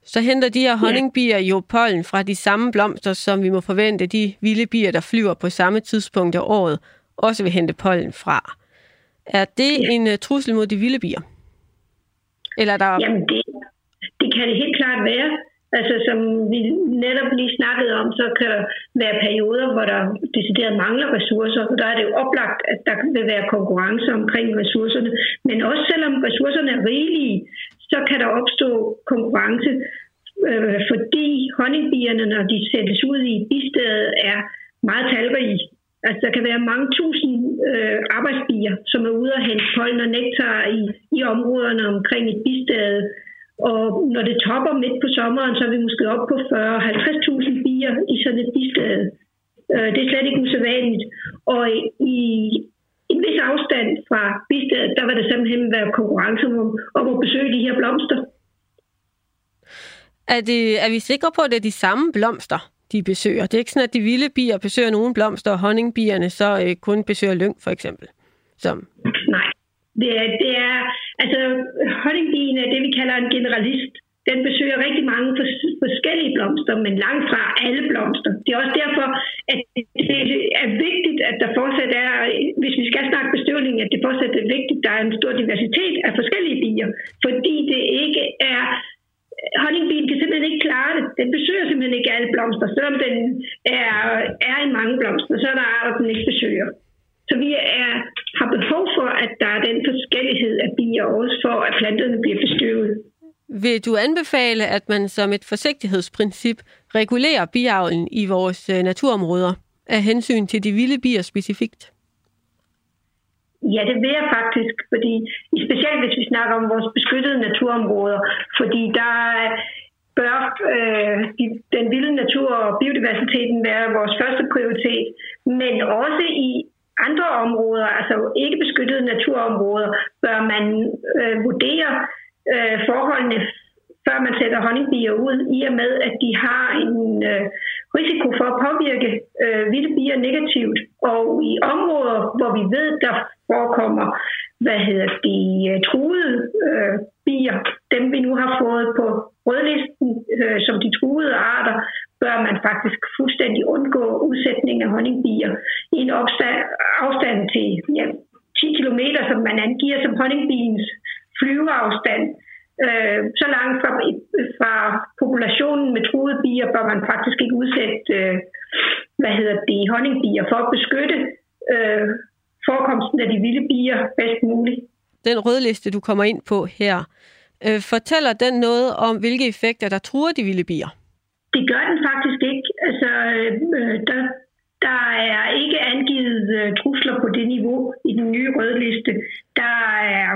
så henter de her honningbier jo pollen fra de samme blomster, som vi må forvente de vilde bier, der flyver på samme tidspunkt af året, også vil hente pollen fra. Er det ja. en uh, trussel mod de vilde bier? Eller der...
Jamen, det, det kan det helt klart være. Altså som vi netop lige snakkede om, så kan der være perioder, hvor der decideret mangler ressourcer. Der er det jo oplagt, at der vil være konkurrence omkring ressourcerne. Men også selvom ressourcerne er rigelige, så kan der opstå konkurrence, øh, fordi honningbierne, når de sættes ud i bistedet, er meget talrige. Altså, der kan være mange tusind øh, arbejdsbier, som er ude og hente pollen og nektar i, i områderne omkring et bistade og når det topper midt på sommeren, så er vi måske op på 40-50.000 bier i sådan et bistade. Øh, øh, det er slet ikke usædvanligt. Og i en vis afstand fra bistedet, der vil der simpelthen være konkurrence om, om at besøge de her blomster.
Er, det, er vi sikre på, at det er de samme blomster, de besøger? Det er ikke sådan, at de vilde bier besøger nogle blomster, og honningbierne så øh, kun besøger lyng, for eksempel? Som...
Det er, det er, altså honningbien er det, vi kalder en generalist. Den besøger rigtig mange forskellige blomster, men langt fra alle blomster. Det er også derfor, at det er vigtigt, at der fortsat er, hvis vi skal snakke bestøvning, at det fortsat er vigtigt, at der er en stor diversitet af forskellige bier, fordi det ikke er honningbien kan simpelthen ikke klare det. Den besøger simpelthen ikke alle blomster. Selvom den er, er i mange blomster, så er der arter, den ikke besøger. Så vi er, har behov for, at der er den forskellighed af bier, også for at planterne bliver bestøvet.
Vil du anbefale, at man som et forsigtighedsprincip regulerer biavlen i vores øh, naturområder af hensyn til de vilde bier specifikt?
Ja, det vil jeg faktisk, fordi specielt hvis vi snakker om vores beskyttede naturområder, fordi der bør øh, de, den vilde natur og biodiversiteten være vores første prioritet, men også i andre områder, altså ikke beskyttede naturområder, bør man øh, vurdere øh, forholdene, før man sætter honningbier ud, i og med, at de har en øh, risiko for at påvirke øh, vilde bier negativt. Og i områder, hvor vi ved, der forekommer hvad hedder de øh, truede øh, bier, dem vi nu har fået på rødlisten øh, som de truede arter, bør man faktisk fuldstændig undgå udsætning af honningbier i en opstand, afstand til ja, 10 km, som man angiver som honningbiens flyveafstand. Øh, så langt fra, fra populationen med truede bier bør man faktisk ikke udsætte øh, hvad hedder det, honningbier for at beskytte øh, forekomsten af de vilde bier bedst muligt.
Den rødliste, du kommer ind på her, øh, fortæller den noget om, hvilke effekter, der truer de vilde bier?
Det gør den Altså, øh, der, der er ikke angivet øh, trusler på det niveau i den nye rødliste. Der er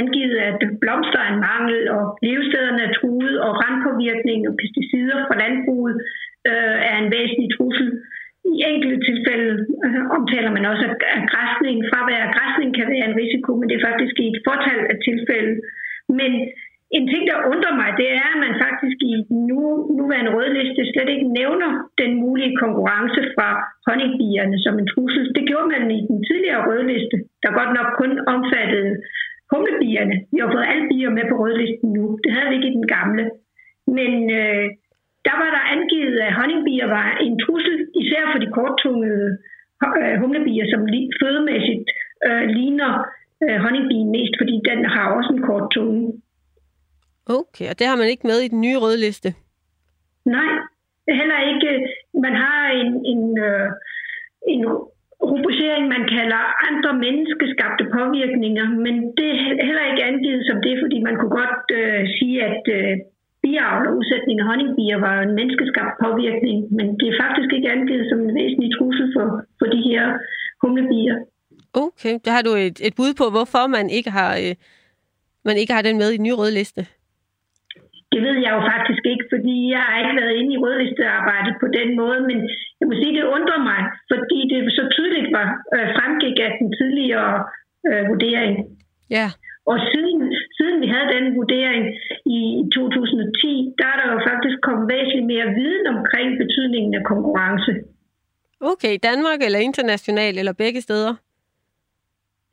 angivet, at blomster er en mangel, og levestederne er truet, og randpåvirkning og pesticider fra landbruget øh, er en væsentlig trussel. I enkelte tilfælde øh, omtaler man også, at græsning, fravær af græsning kan være en risiko, men det er faktisk i et fortal af tilfælde. Men en ting, der undrer mig, det er, at man faktisk i den nu, nuværende rødliste slet ikke nævner den mulige konkurrence fra honningbierne som en trussel. Det gjorde man i den tidligere rødliste, der godt nok kun omfattede humlebierne. Vi har fået alle bier med på rødlisten nu. Det havde vi ikke i den gamle. Men øh, der var der angivet, at honningbier var en trussel, især for de korttungede øh, humlebier, som fødemæssigt øh, ligner øh, honningbien mest, fordi den har også en kort tunge.
Okay, og det har man ikke med i den nye rødliste?
Nej, heller ikke. Man har en, en, øh, en rubricering, man kalder andre menneskeskabte påvirkninger, men det er heller ikke angivet som det, fordi man kunne godt øh, sige, at øh, biavl og udsætning af honningbier var en menneskeskabt påvirkning, men det er faktisk ikke angivet som en væsentlig trussel for, for de her humlebier.
Okay, der har du et, et bud på, hvorfor man ikke har, øh, man ikke har den med i den nye rødliste.
Det ved jeg jo faktisk ikke, fordi jeg har ikke været inde i rødlistearbejdet på den måde, men jeg må sige, det undrer mig, fordi det så tydeligt var øh, fremgik af den tidligere øh, vurdering.
Ja.
Og siden, siden vi havde den vurdering i 2010, der er der jo faktisk kommet væsentligt mere viden omkring betydningen af konkurrence.
Okay, Danmark eller internationalt eller begge steder?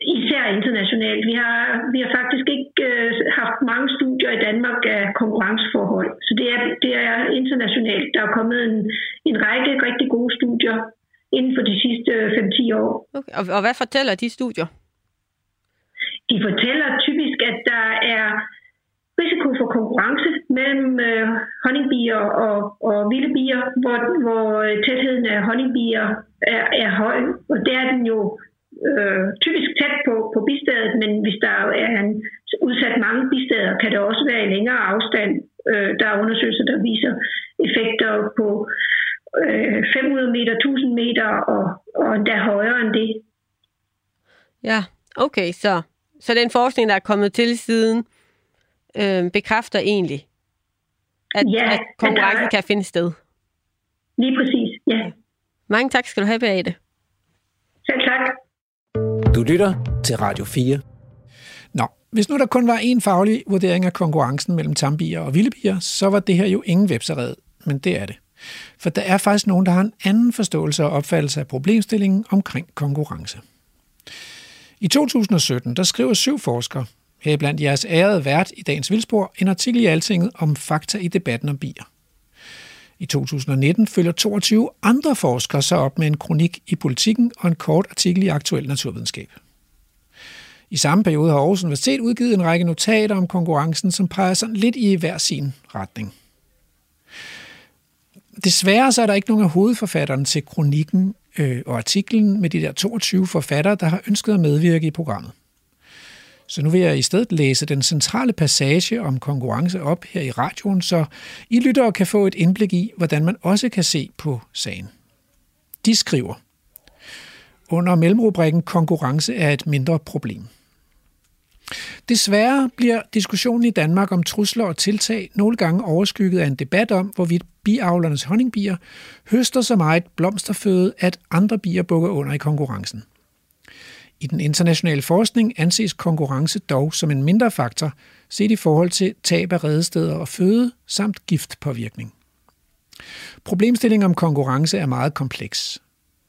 Især internationalt. Vi har, vi har faktisk ikke øh, haft mange studier i Danmark af konkurrenceforhold, så det er, det er internationalt. Der er kommet en, en række rigtig gode studier inden for de sidste 5-10 år.
Okay. Og, og hvad fortæller de studier?
De fortæller typisk, at der er risiko for konkurrence mellem øh, honningbier og, og vilde bier, hvor, hvor øh, tætheden af honningbier er, er høj. Og det er den jo øh, typisk tæt på, på bistedet, men hvis der er en udsat mange bisteder, kan det også være i længere afstand. Øh, der er undersøgelser, der viser effekter på øh, 500 meter, 1000 meter og, og endda højere end det.
Ja, okay, så, så den forskning, der er kommet til siden, øh, bekræfter egentlig, at,
ja,
at konkurrencen
er,
kan finde sted.
Lige præcis, ja.
Mange tak skal du have, Beate.
Selv tak.
Du lytter til Radio 4.
Nå, hvis nu der kun var en faglig vurdering af konkurrencen mellem tambier og villebier, så var det her jo ingen webseret, men det er det. For der er faktisk nogen, der har en anden forståelse og opfattelse af problemstillingen omkring konkurrence. I 2017 der skriver syv forskere, heriblandt jeres ærede vært i dagens Vildspor, en artikel i Altinget om fakta i debatten om bier. I 2019 følger 22 andre forskere sig op med en kronik i Politikken og en kort artikel i Aktuel Naturvidenskab. I samme periode har Aarhus Universitet udgivet en række notater om konkurrencen, som peger sådan lidt i hver sin retning. Desværre så er der ikke nogen af hovedforfatterne til kronikken øh, og artiklen med de der 22 forfattere, der har ønsket at medvirke i programmet. Så nu vil jeg i stedet læse den centrale passage om konkurrence op her i radioen, så I lyttere kan få et indblik i, hvordan man også kan se på sagen. De skriver, under mellemrubrikken konkurrence er et mindre problem. Desværre bliver diskussionen i Danmark om trusler og tiltag nogle gange overskygget af en debat om, hvorvidt biavlernes honningbier høster så meget blomsterføde, at andre bier bukker under i konkurrencen. I den internationale forskning anses konkurrence dog som en mindre faktor, set i forhold til tab af redesteder og føde samt giftpåvirkning. Problemstillingen om konkurrence er meget kompleks.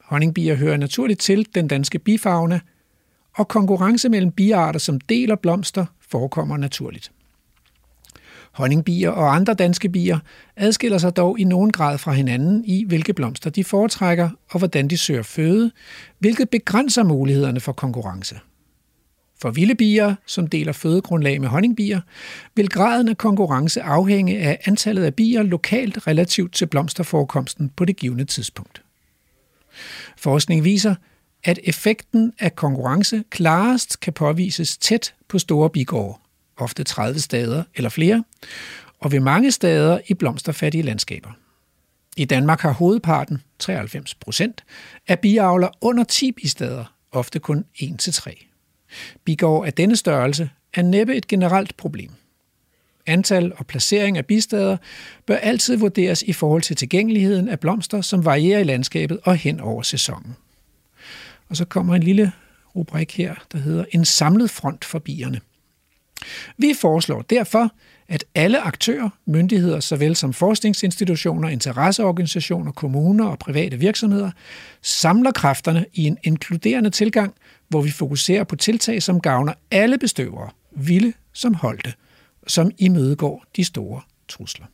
Honningbier hører naturligt til den danske bifauna, og konkurrence mellem biarter, som deler blomster, forekommer naturligt. Honningbier og andre danske bier adskiller sig dog i nogen grad fra hinanden i, hvilke blomster de foretrækker og hvordan de søger føde, hvilket begrænser mulighederne for konkurrence. For vilde bier, som deler fødegrundlag med honningbier, vil graden af konkurrence afhænge af antallet af bier lokalt relativt til blomsterforekomsten på det givende tidspunkt. Forskning viser, at effekten af konkurrence klarest kan påvises tæt på store bigårde, ofte 30 steder eller flere, og ved mange steder i blomsterfattige landskaber. I Danmark har hovedparten, 93 procent, af biavler under 10 bistader, ofte kun 1-3. Bigård af denne størrelse er næppe et generelt problem. Antal og placering af bistader bør altid vurderes i forhold til tilgængeligheden af blomster, som varierer i landskabet og hen over sæsonen. Og så kommer en lille rubrik her, der hedder En samlet front for bierne. Vi foreslår derfor, at alle aktører, myndigheder såvel som forskningsinstitutioner, interesseorganisationer, kommuner og private virksomheder samler kræfterne i en inkluderende tilgang, hvor vi fokuserer på tiltag, som gavner alle bestøvere, vilde som holdte, som imødegår de store trusler.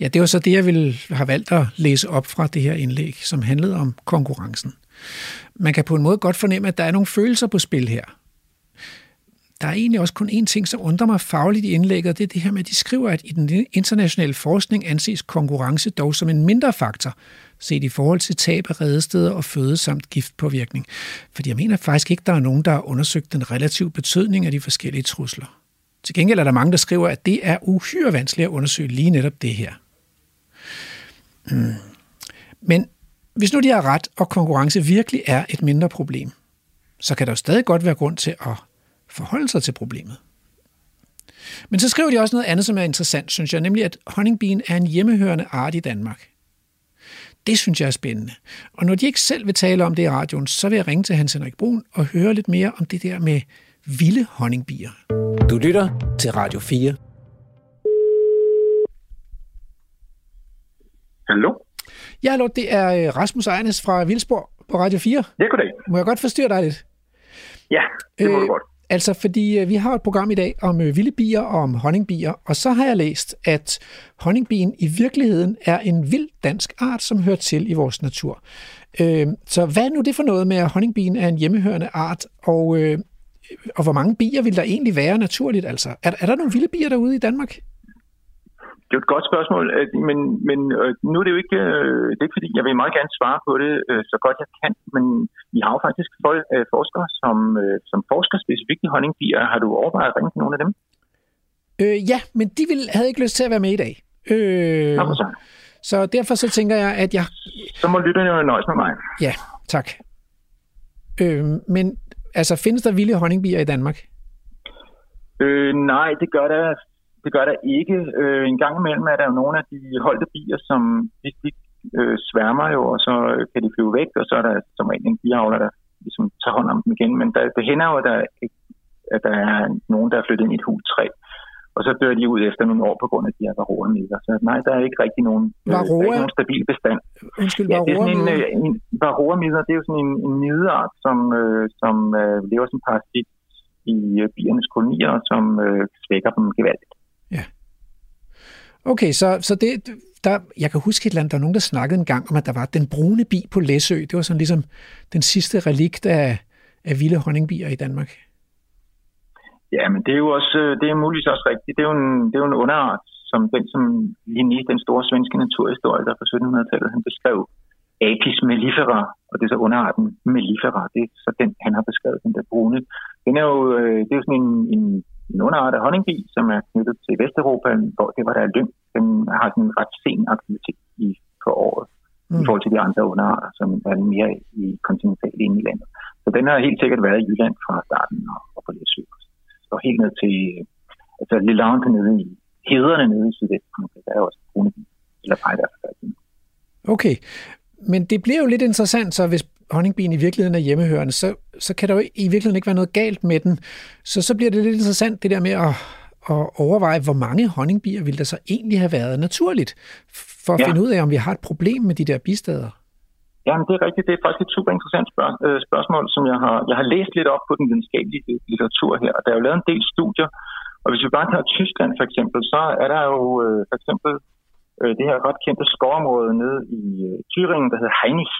Ja, det var så det, jeg ville have valgt at læse op fra det her indlæg, som handlede om konkurrencen. Man kan på en måde godt fornemme, at der er nogle følelser på spil her. Der er egentlig også kun én ting, som undrer mig fagligt i indlægget, og det er det her med, at de skriver, at i den internationale forskning anses konkurrence dog som en mindre faktor, set i forhold til tab af redesteder og føde samt giftpåvirkning. Fordi jeg mener faktisk ikke, der er nogen, der har undersøgt den relative betydning af de forskellige trusler. Til gengæld er der mange, der skriver, at det er uhyre vanskeligt at undersøge lige netop det her. Hmm. Men hvis nu de har ret, og konkurrence virkelig er et mindre problem, så kan der jo stadig godt være grund til at forholde sig til problemet. Men så skriver de også noget andet, som er interessant, synes jeg, nemlig at honningbien er en hjemmehørende art i Danmark. Det synes jeg er spændende. Og når de ikke selv vil tale om det i radioen, så vil jeg ringe til Hans Henrik Brun og høre lidt mere om det der med vilde honningbier.
Du lytter til Radio 4.
Hallo?
Ja, hallo, det er øh, Rasmus Ejnes fra Vildsborg på Radio 4.
Ja, goddag.
Må jeg godt forstyrre dig lidt?
Ja, det må øh, du godt.
Altså, fordi øh, vi har et program i dag om øh, vilde bier og om honningbier, og så har jeg læst, at honningbien i virkeligheden er en vild dansk art, som hører til i vores natur. Øh, så hvad er nu det for noget med, at honningbien er en hjemmehørende art, og, øh, og hvor mange bier vil der egentlig være naturligt? Altså, er, er der nogle vilde bier derude i Danmark?
Det er jo et godt spørgsmål, øh, men, men øh, nu er det jo ikke, øh, det er ikke fordi, jeg vil meget gerne svare på det så godt jeg kan, men vi har jo faktisk folk, forskere, som, som forsker specifikt i honningbier. Har du overvejet at ringe til nogle af dem?
Øh, ja, men de ville, havde ikke lyst til at være med i dag. Øh,
Nå, så.
så derfor så tænker jeg, at jeg...
Så må lytterne jo nøjes med mig.
Ja, tak. Øh, men altså, findes der vilde honningbier i Danmark?
Øh, nej, det gør der det gør der ikke. Øh, en gang imellem er der jo nogle af de holdte bier, som de, de øh, sværmer jo, og så kan de flyve væk, og så er der som regel en biavler, der ligesom tager hånd om dem igen. Men der, det hænder jo, at der, at der er nogen, der er flyttet ind i et hul træ, og så dør de ud efter nogle år på grund af de her varroa-midler. Så nej, der er ikke rigtig nogen,
varroa?
Øh, der er ikke nogen stabil bestand.
Undskyld,
ja, det er sådan en, øh, en, varroa-midler, det er jo sådan en, en mideart, som, øh, som øh, lever som parasit i øh, biernes kolonier, som øh, svækker dem gevaldigt.
Okay, så, så det, der, jeg kan huske et eller andet, der var nogen, der snakkede en gang om, at der var den brune bi på Læsø. Det var sådan ligesom den sidste relikt af, af vilde honningbier i Danmark.
Ja, men det er jo også, øh, det er muligvis også rigtigt. Det er jo en, det er jo en underart, som den, som Linné, den store svenske naturhistorie, der fra 1700-tallet, han beskrev Apis mellifera, og det er så underarten mellifera, det er så den, han har beskrevet, den der brune. Den er jo, øh, det er jo sådan en, en en underart af honningbi, som er knyttet til Vesteuropa, hvor det var der lyng. Den har sådan en ret sen aktivitet i, på året mm. i forhold til de andre underarter, som er mere i kontinentalt inde i landet. Så den har helt sikkert været i Jylland fra starten og, på Læsø. Og helt ned til altså Lillante nede i hederne nede i Sydvestfrankrig, der er også brune eller pejder.
Okay, men det bliver jo lidt interessant, så hvis honningbien i virkeligheden er hjemmehørende, så, så kan der jo i virkeligheden ikke være noget galt med den. Så så bliver det lidt interessant, det der med at, at overveje, hvor mange honningbier ville der så egentlig have været naturligt, for at ja. finde ud af, om vi har et problem med de der bistader.
Jamen, det er rigtigt. Det er faktisk et super interessant spørg- øh, spørgsmål, som jeg har, jeg har læst lidt op på den videnskabelige litteratur her, og der er jo lavet en del studier. Og hvis vi bare tager Tyskland for eksempel, så er der jo øh, for eksempel øh, det her ret kendte skovområde nede i øh, Thüringen, der hedder Heinich,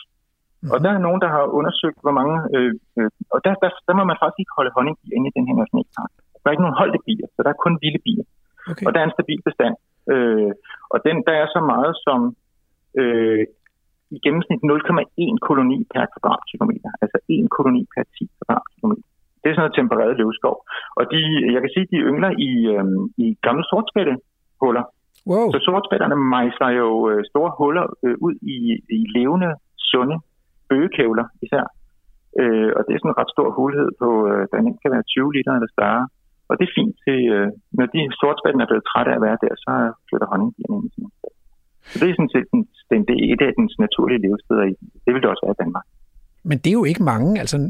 Mm. Og der er nogen, der har undersøgt, hvor mange... Øh, øh, og der, der, der må man faktisk ikke holde honningbier inde i den her nationalpark. Der er ikke nogen holdte bier, så der er kun vilde bier. Okay. Og der er en stabil bestand. Øh, og den, der er så meget som øh, i gennemsnit 0,1 koloni per kvadratkilometer. Altså 1 koloni per 10 kvadratkilometer. Det er sådan noget tempereret løvskov. Og de, jeg kan sige, de yngler i, øh, i gamle sortspættehuller.
Wow.
Så sortspætterne mejsler jo øh, store huller øh, ud i, i levende, sunde bøgekævler især. Øh, og det er sådan en ret stor hulhed på, øh, der kan være 20 liter eller større. Og det er fint til, øh, når de sortspætten er blevet trætte af at være der, så flytter honningbierne ind i sin Så det er sådan set den, den, det er et af dens naturlige levesteder. I. Det vil det også være i Danmark.
Men det er jo ikke mange, altså 0,1,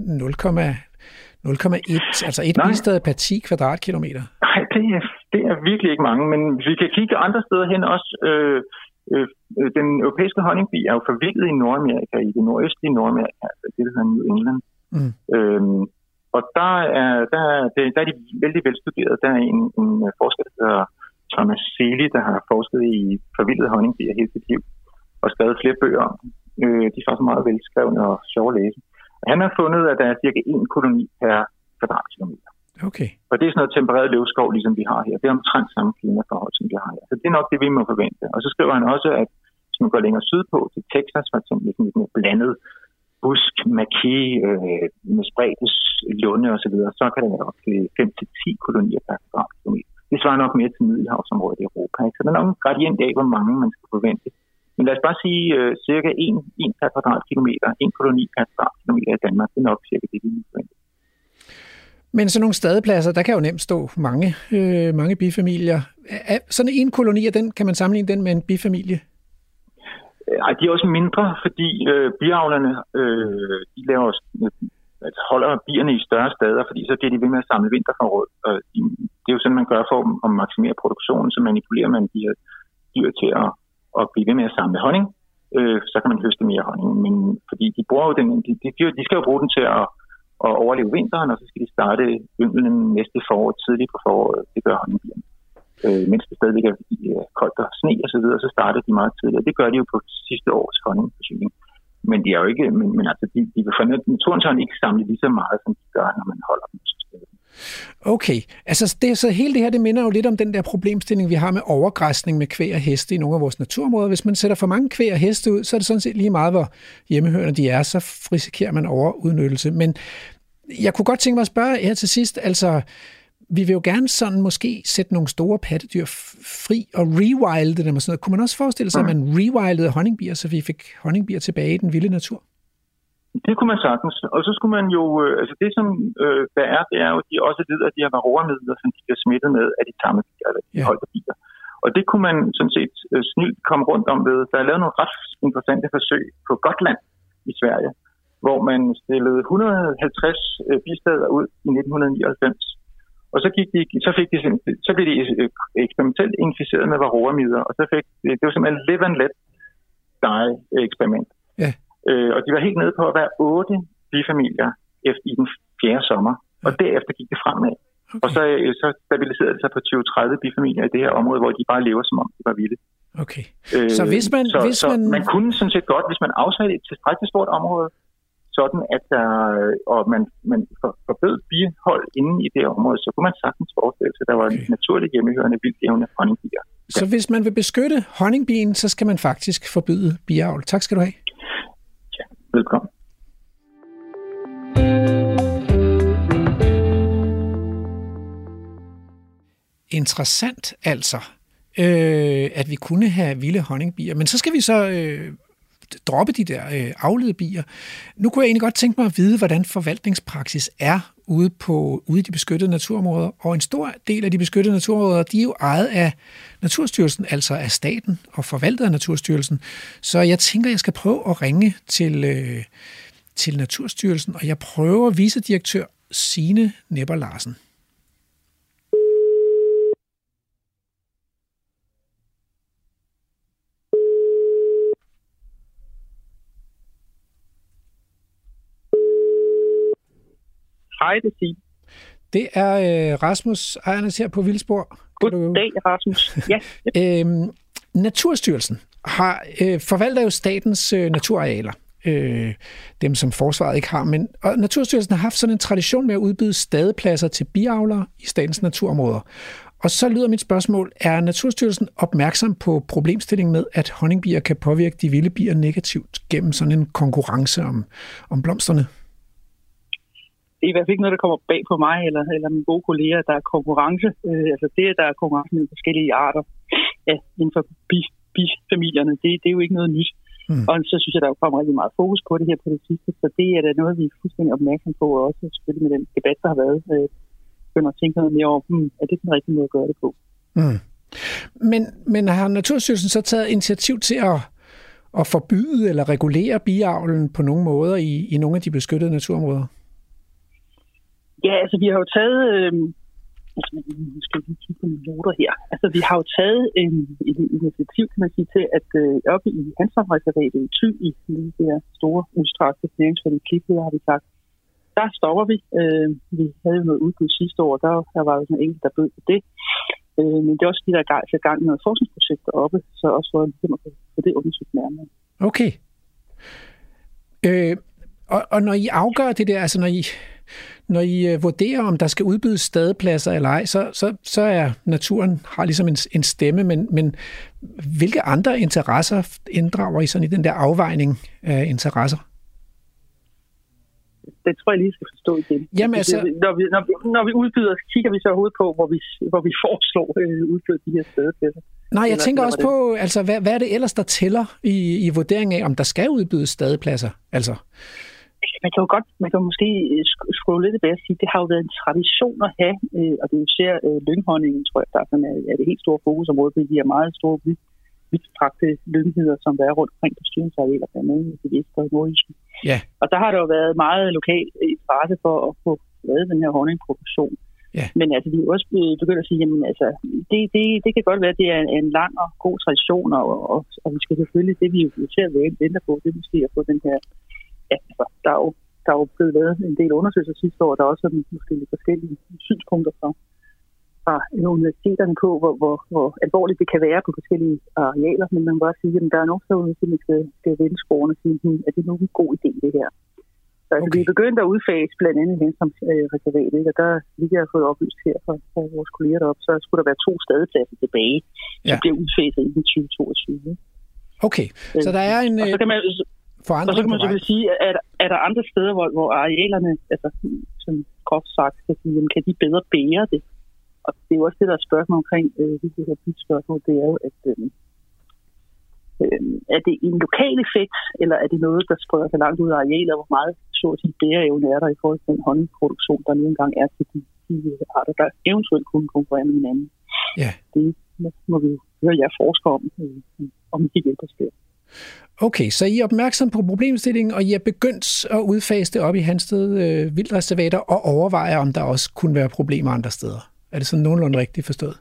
altså et bistad per 10 kvadratkilometer.
Nej, det er, det er virkelig ikke mange, men vi kan kigge andre steder hen også. Øh, øh, den europæiske honningbi er jo forvildet i Nordamerika, i det nordøstlige Nordamerika, altså det, der hedder New England. Mm. Øhm, og der er, der, der, der er de vældig velstuderet. Der er en, en forsker, der hedder Thomas Seeley, der har forsket i forvildet honningbier hele sit liv og skrevet flere bøger om. Øh, de er faktisk meget velskrevne og sjove at læse. Han har fundet, at der er cirka en koloni per kvadratkilometer.
Okay.
Og det er sådan noget tempereret løvskov, ligesom vi har her. Det er omtrent samme klimaforhold, som vi har her. Så det er nok det, vi må forvente. Og så skriver han også, at hvis man går længere sydpå til Texas, for eksempel, sådan lidt mere blandet busk, maki, øh, med spredtes, lunde osv., så, så kan der være op til 5-10 kolonier per kvadratkilometer. Det svarer nok mere til Middelhavsområdet i Europa. Ikke? Så der er nok en gradient af, hvor mange man skal forvente. Men lad os bare sige øh, cirka 1, 1 per kvadratkilometer, en koloni per kvadratkilometer i Danmark. Det er nok cirka det, vi forventer.
Men sådan nogle stadepladser, der kan jo nemt stå mange, øh, mange bifamilier. Sådan en koloni, den, kan man sammenligne den med en bifamilie?
Øh, Ej, de er også mindre, fordi øh, biavlerne øh, de laver, øh, holder bierne i større steder, fordi så bliver de ved med at samle vinterforråd. Og de, det er jo sådan, man gør for at maksimere produktionen, så manipulerer man de her dyr til at, at blive ved med at samle honning. Øh, så kan man høste mere honning. Men fordi de bruger jo den, de, de, de skal jo bruge den til at, at overleve vinteren, og så skal de starte ynglen næste forår, tidligt på foråret. Det gør honningbierne øh, mens det stadigvæk er koldt og sne og så videre, så starter de meget tidligere. Det gør de jo på sidste års honningforsyning. Men de er jo ikke, men, men altså, de, de vil for naturens ikke samle lige så meget, som de gør, når man holder dem.
Okay, altså det, så hele det her, det minder jo lidt om den der problemstilling, vi har med overgræsning med kvæg og heste i nogle af vores naturområder. Hvis man sætter for mange kvæg og heste ud, så er det sådan set lige meget, hvor hjemmehørende de er, så risikerer man overudnyttelse. Men jeg kunne godt tænke mig at spørge her til sidst, altså vi vil jo gerne sådan måske sætte nogle store pattedyr fri og rewilde dem og sådan noget. Kunne man også forestille sig, at man rewildede honningbier, så vi fik honningbier tilbage i den vilde natur?
Det kunne man sagtens. Og så skulle man jo, øh, altså det som øh, der er, det er jo, at de også lider af de her varroamidler, som de bliver smittet med af de tamme bier, eller de ja. holdte bier. Og det kunne man sådan set øh, snilt komme rundt om ved. Der er lavet nogle ret interessante forsøg på Gotland i Sverige, hvor man stillede 150 øh, bisteder ud i 1999 og så, gik de, så, fik de, så blev de øh, eksperimentelt inficeret med varroamider, og så fik det var simpelthen live and let die eksperiment.
Ja.
Øh, og de var helt nede på at være otte bifamilier efter, i den fjerde sommer, og derefter gik det fremad. Okay. Og så, øh, så stabiliserede det sig på 20-30 bifamilier i det her område, hvor de bare lever som om de var vilde.
Okay. Så hvis man...
så,
hvis
så
man...
man kunne sådan set godt, hvis man afsatte et tilstrækkeligt stort område, sådan at der, og man, man forbød bihold inde i det område, så kunne man sagtens forestille sig, at der var okay. naturligt hjemmehørende vildgævende honningbier.
Ja. Så hvis man vil beskytte honningbien, så skal man faktisk forbyde biavl. Tak skal du have.
Ja, velkommen.
Interessant altså, øh, at vi kunne have vilde honningbier. Men så skal vi så øh, droppe de der øh, afledte bier. Nu kunne jeg egentlig godt tænke mig at vide, hvordan forvaltningspraksis er ude, på, ude i de beskyttede naturområder. Og en stor del af de beskyttede naturområder, de er jo ejet af Naturstyrelsen, altså af staten og forvaltet af Naturstyrelsen. Så jeg tænker, jeg skal prøve at ringe til, øh, til Naturstyrelsen, og jeg prøver vicedirektør Sine Nepper Larsen.
Hej, det er
Det er øh, Rasmus Ejernes her på Vildsborg.
Goddag, Rasmus. Ja. (laughs)
øhm, Naturstyrelsen har, øh, forvalter jo statens øh, naturarealer. øh, dem som forsvaret ikke har. Men og Naturstyrelsen har haft sådan en tradition med at udbyde stadepladser til biavlere i statens naturområder. Og så lyder mit spørgsmål, er Naturstyrelsen opmærksom på problemstillingen med, at honningbier kan påvirke de vilde bier negativt gennem sådan en konkurrence om, om blomsterne?
Det er i hvert fald ikke noget, der kommer bag på mig eller, eller mine gode kolleger. Der er konkurrence. Øh, altså det, at der er konkurrence med forskellige arter ja, inden for bi, bifamilierne, det, det er jo ikke noget nyt. Mm. Og så synes jeg, der er kommet rigtig meget fokus på det her på det sidste. Så det er da noget, vi er fuldstændig opmærksom på, og også selvfølgelig med den debat, der har været. Øh, begynder at tænke noget mere over, hmm, er det den rigtige måde at gøre det på?
Mm. Men, men har Naturstyrelsen så taget initiativ til at, at forbyde eller regulere biavlen på nogle måder i, i nogle af de beskyttede naturområder?
Ja, altså vi har jo taget... Øh, nu skal lige kigge på mine noter her. Altså, vi har jo taget en, en initiativ, kan man sige, til at øh, oppe i Hansomreservatet i Thy, i det her store, udstrakte næringsfælde klipheder, har vi sagt, der stopper vi. Øh, vi havde jo noget udbud sidste år, der, der var jo sådan en enkelt, der bød på det. Øh, men det er også fordi, der er gang, gang i noget forskningsprojekt oppe, så også for at ligesom få det undersøgt nærmere.
Okay. Øh, og, og når I afgør det der, altså når I, når I øh, vurderer, om der skal udbydes stadepladser eller ej, så, så, så er naturen har ligesom en, en stemme, men, men hvilke andre interesser inddrager I sådan i den der afvejning af interesser?
det tror jeg lige skal forstå igen.
Jamen, altså...
når, vi, når, vi, når vi udbyder, kigger vi så overhovedet på, hvor vi, hvor vi foreslår øh, udbyde de her stedepladser.
Nej, jeg tænker også på, altså, hvad, hvad er det ellers, der tæller i, i vurderingen af, om der skal udbydes stadepladser? Altså.
Man kan jo godt, man kan måske øh, skrue lidt tilbage og sige, det har jo været en tradition at have, øh, og det er jo især øh, lynghåndingen, tror jeg, der er, sådan, er det helt store fokusområde, fordi de har meget store vidtstrakte lyngheder, som der er rundt omkring på styringsarealer, blandt andet i det vestre og nordjyske.
Ja.
Og der har der jo været meget lokal interesse for at få lavet den her honningproduktion.
Ja.
Men altså, vi er også begyndt at sige, jamen altså, det, det, det kan godt være, at det er en, en lang og god tradition, og, og, og vi skal selvfølgelig, det vi jo ser venter på, det er måske at få den her, ja, altså, der er jo, der er jo blevet lavet en del undersøgelser sidste år, der er også sådan, måske lidt forskellige synspunkter fra, fra universiteterne på, hvor, hvor, hvor alvorligt det kan være på forskellige arealer, men man må bare sige, at der er nogen derude, som skal, skal vende skårene og sige, at det er nok en god idé, det her. Så altså, okay. vi er begyndt at udfase blandt andet Venstrumsreservatet, øh, og der, lige har fået oplyst her fra, fra vores kolleger deroppe, så skulle der være to stadepladser tilbage, som ja. bliver udfaset i 2022.
Okay, så der er en...
Øh, og så kan man,
for
og så kan man selvfølgelig sige, at er, er der andre steder, hvor, hvor arealerne, altså som groft sagt, kan, sige, jamen, kan de bedre bære det? Og det er jo også det, der er spørgsmål omkring øh, det her spørgsmål, det er jo, at øh, øh, er det en lokal effekt, eller er det noget, der spreder sig langt ud af arealet, hvor meget så at sige bæreevne er der i forhold til den honningproduktion, der nu engang er til de, de arter, der eventuelt kunne konkurrere med hinanden.
Ja.
Det må vi jo høre jer forsker om, øh, om de hjælper os
Okay, så I er opmærksom på problemstillingen, og I er begyndt at udfase det op i Hansted øh, vildreservater og overvejer, om der også kunne være problemer andre steder. Er det sådan nogenlunde rigtigt forstået?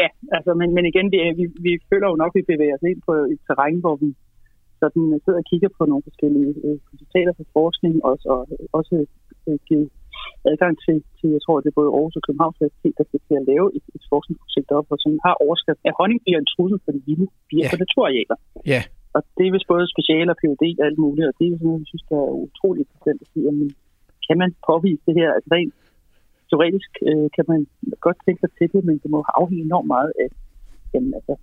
Ja, altså, men, men igen, det, vi, vi føler jo nok, at vi bevæger os ind på et terræn, hvor vi sådan sidder og kigger på nogle forskellige øh, resultater for forskning, og, og også øh, give adgang til, til, jeg tror, det er både Aarhus og Københavns Universitet, der skal til at lave et, et forskningsprojekt op, og som har overskrift, at honning bliver en trussel for de vilde bier ja. på naturarealer.
Ja.
Og det er vist både special og PhD og alt muligt, og det er sådan noget, jeg synes, der er utroligt interessant at sige, jamen, kan man påvise det her, altså rent teoretisk øh, kan man godt tænke sig til det, men det må afhænge enormt meget af jamen, altså,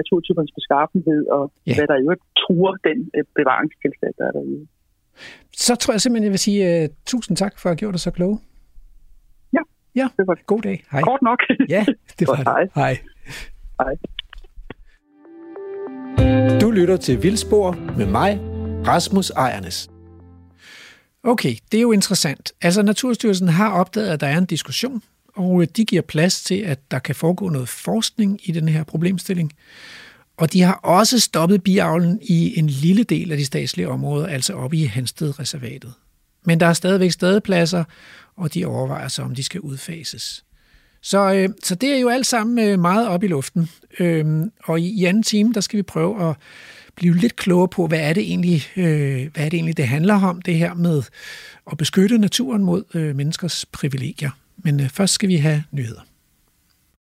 naturtypernes beskaffenhed, og
Ja.
hvad der i øvrigt truer den øh, bevaringstilstand, der er derude.
Så tror jeg simpelthen, jeg vil sige uh, tusind tak for at have gjort dig så kloge.
Ja,
Ja,
det var
god dag. Hej.
kort nok.
Ja, (laughs) det var
Hej.
det. Hej.
Hej.
Du lytter til Vildspor med mig, Rasmus Ejernes.
Okay, det er jo interessant. Altså, Naturstyrelsen har opdaget, at der er en diskussion, og øh, de giver plads til, at der kan foregå noget forskning i den her problemstilling. Og de har også stoppet biavlen i en lille del af de statslige områder, altså oppe i Hansted-reservatet. Men der er stadigvæk stadepladser, og de overvejer så, om de skal udfases. Så, øh, så det er jo alt sammen øh, meget op i luften. Øh, og i, i anden time, der skal vi prøve at blive lidt klogere på, hvad er det egentlig, øh, hvad er det, egentlig det handler om, det her med at beskytte naturen mod øh, menneskers privilegier. Men øh, først skal vi have nyheder.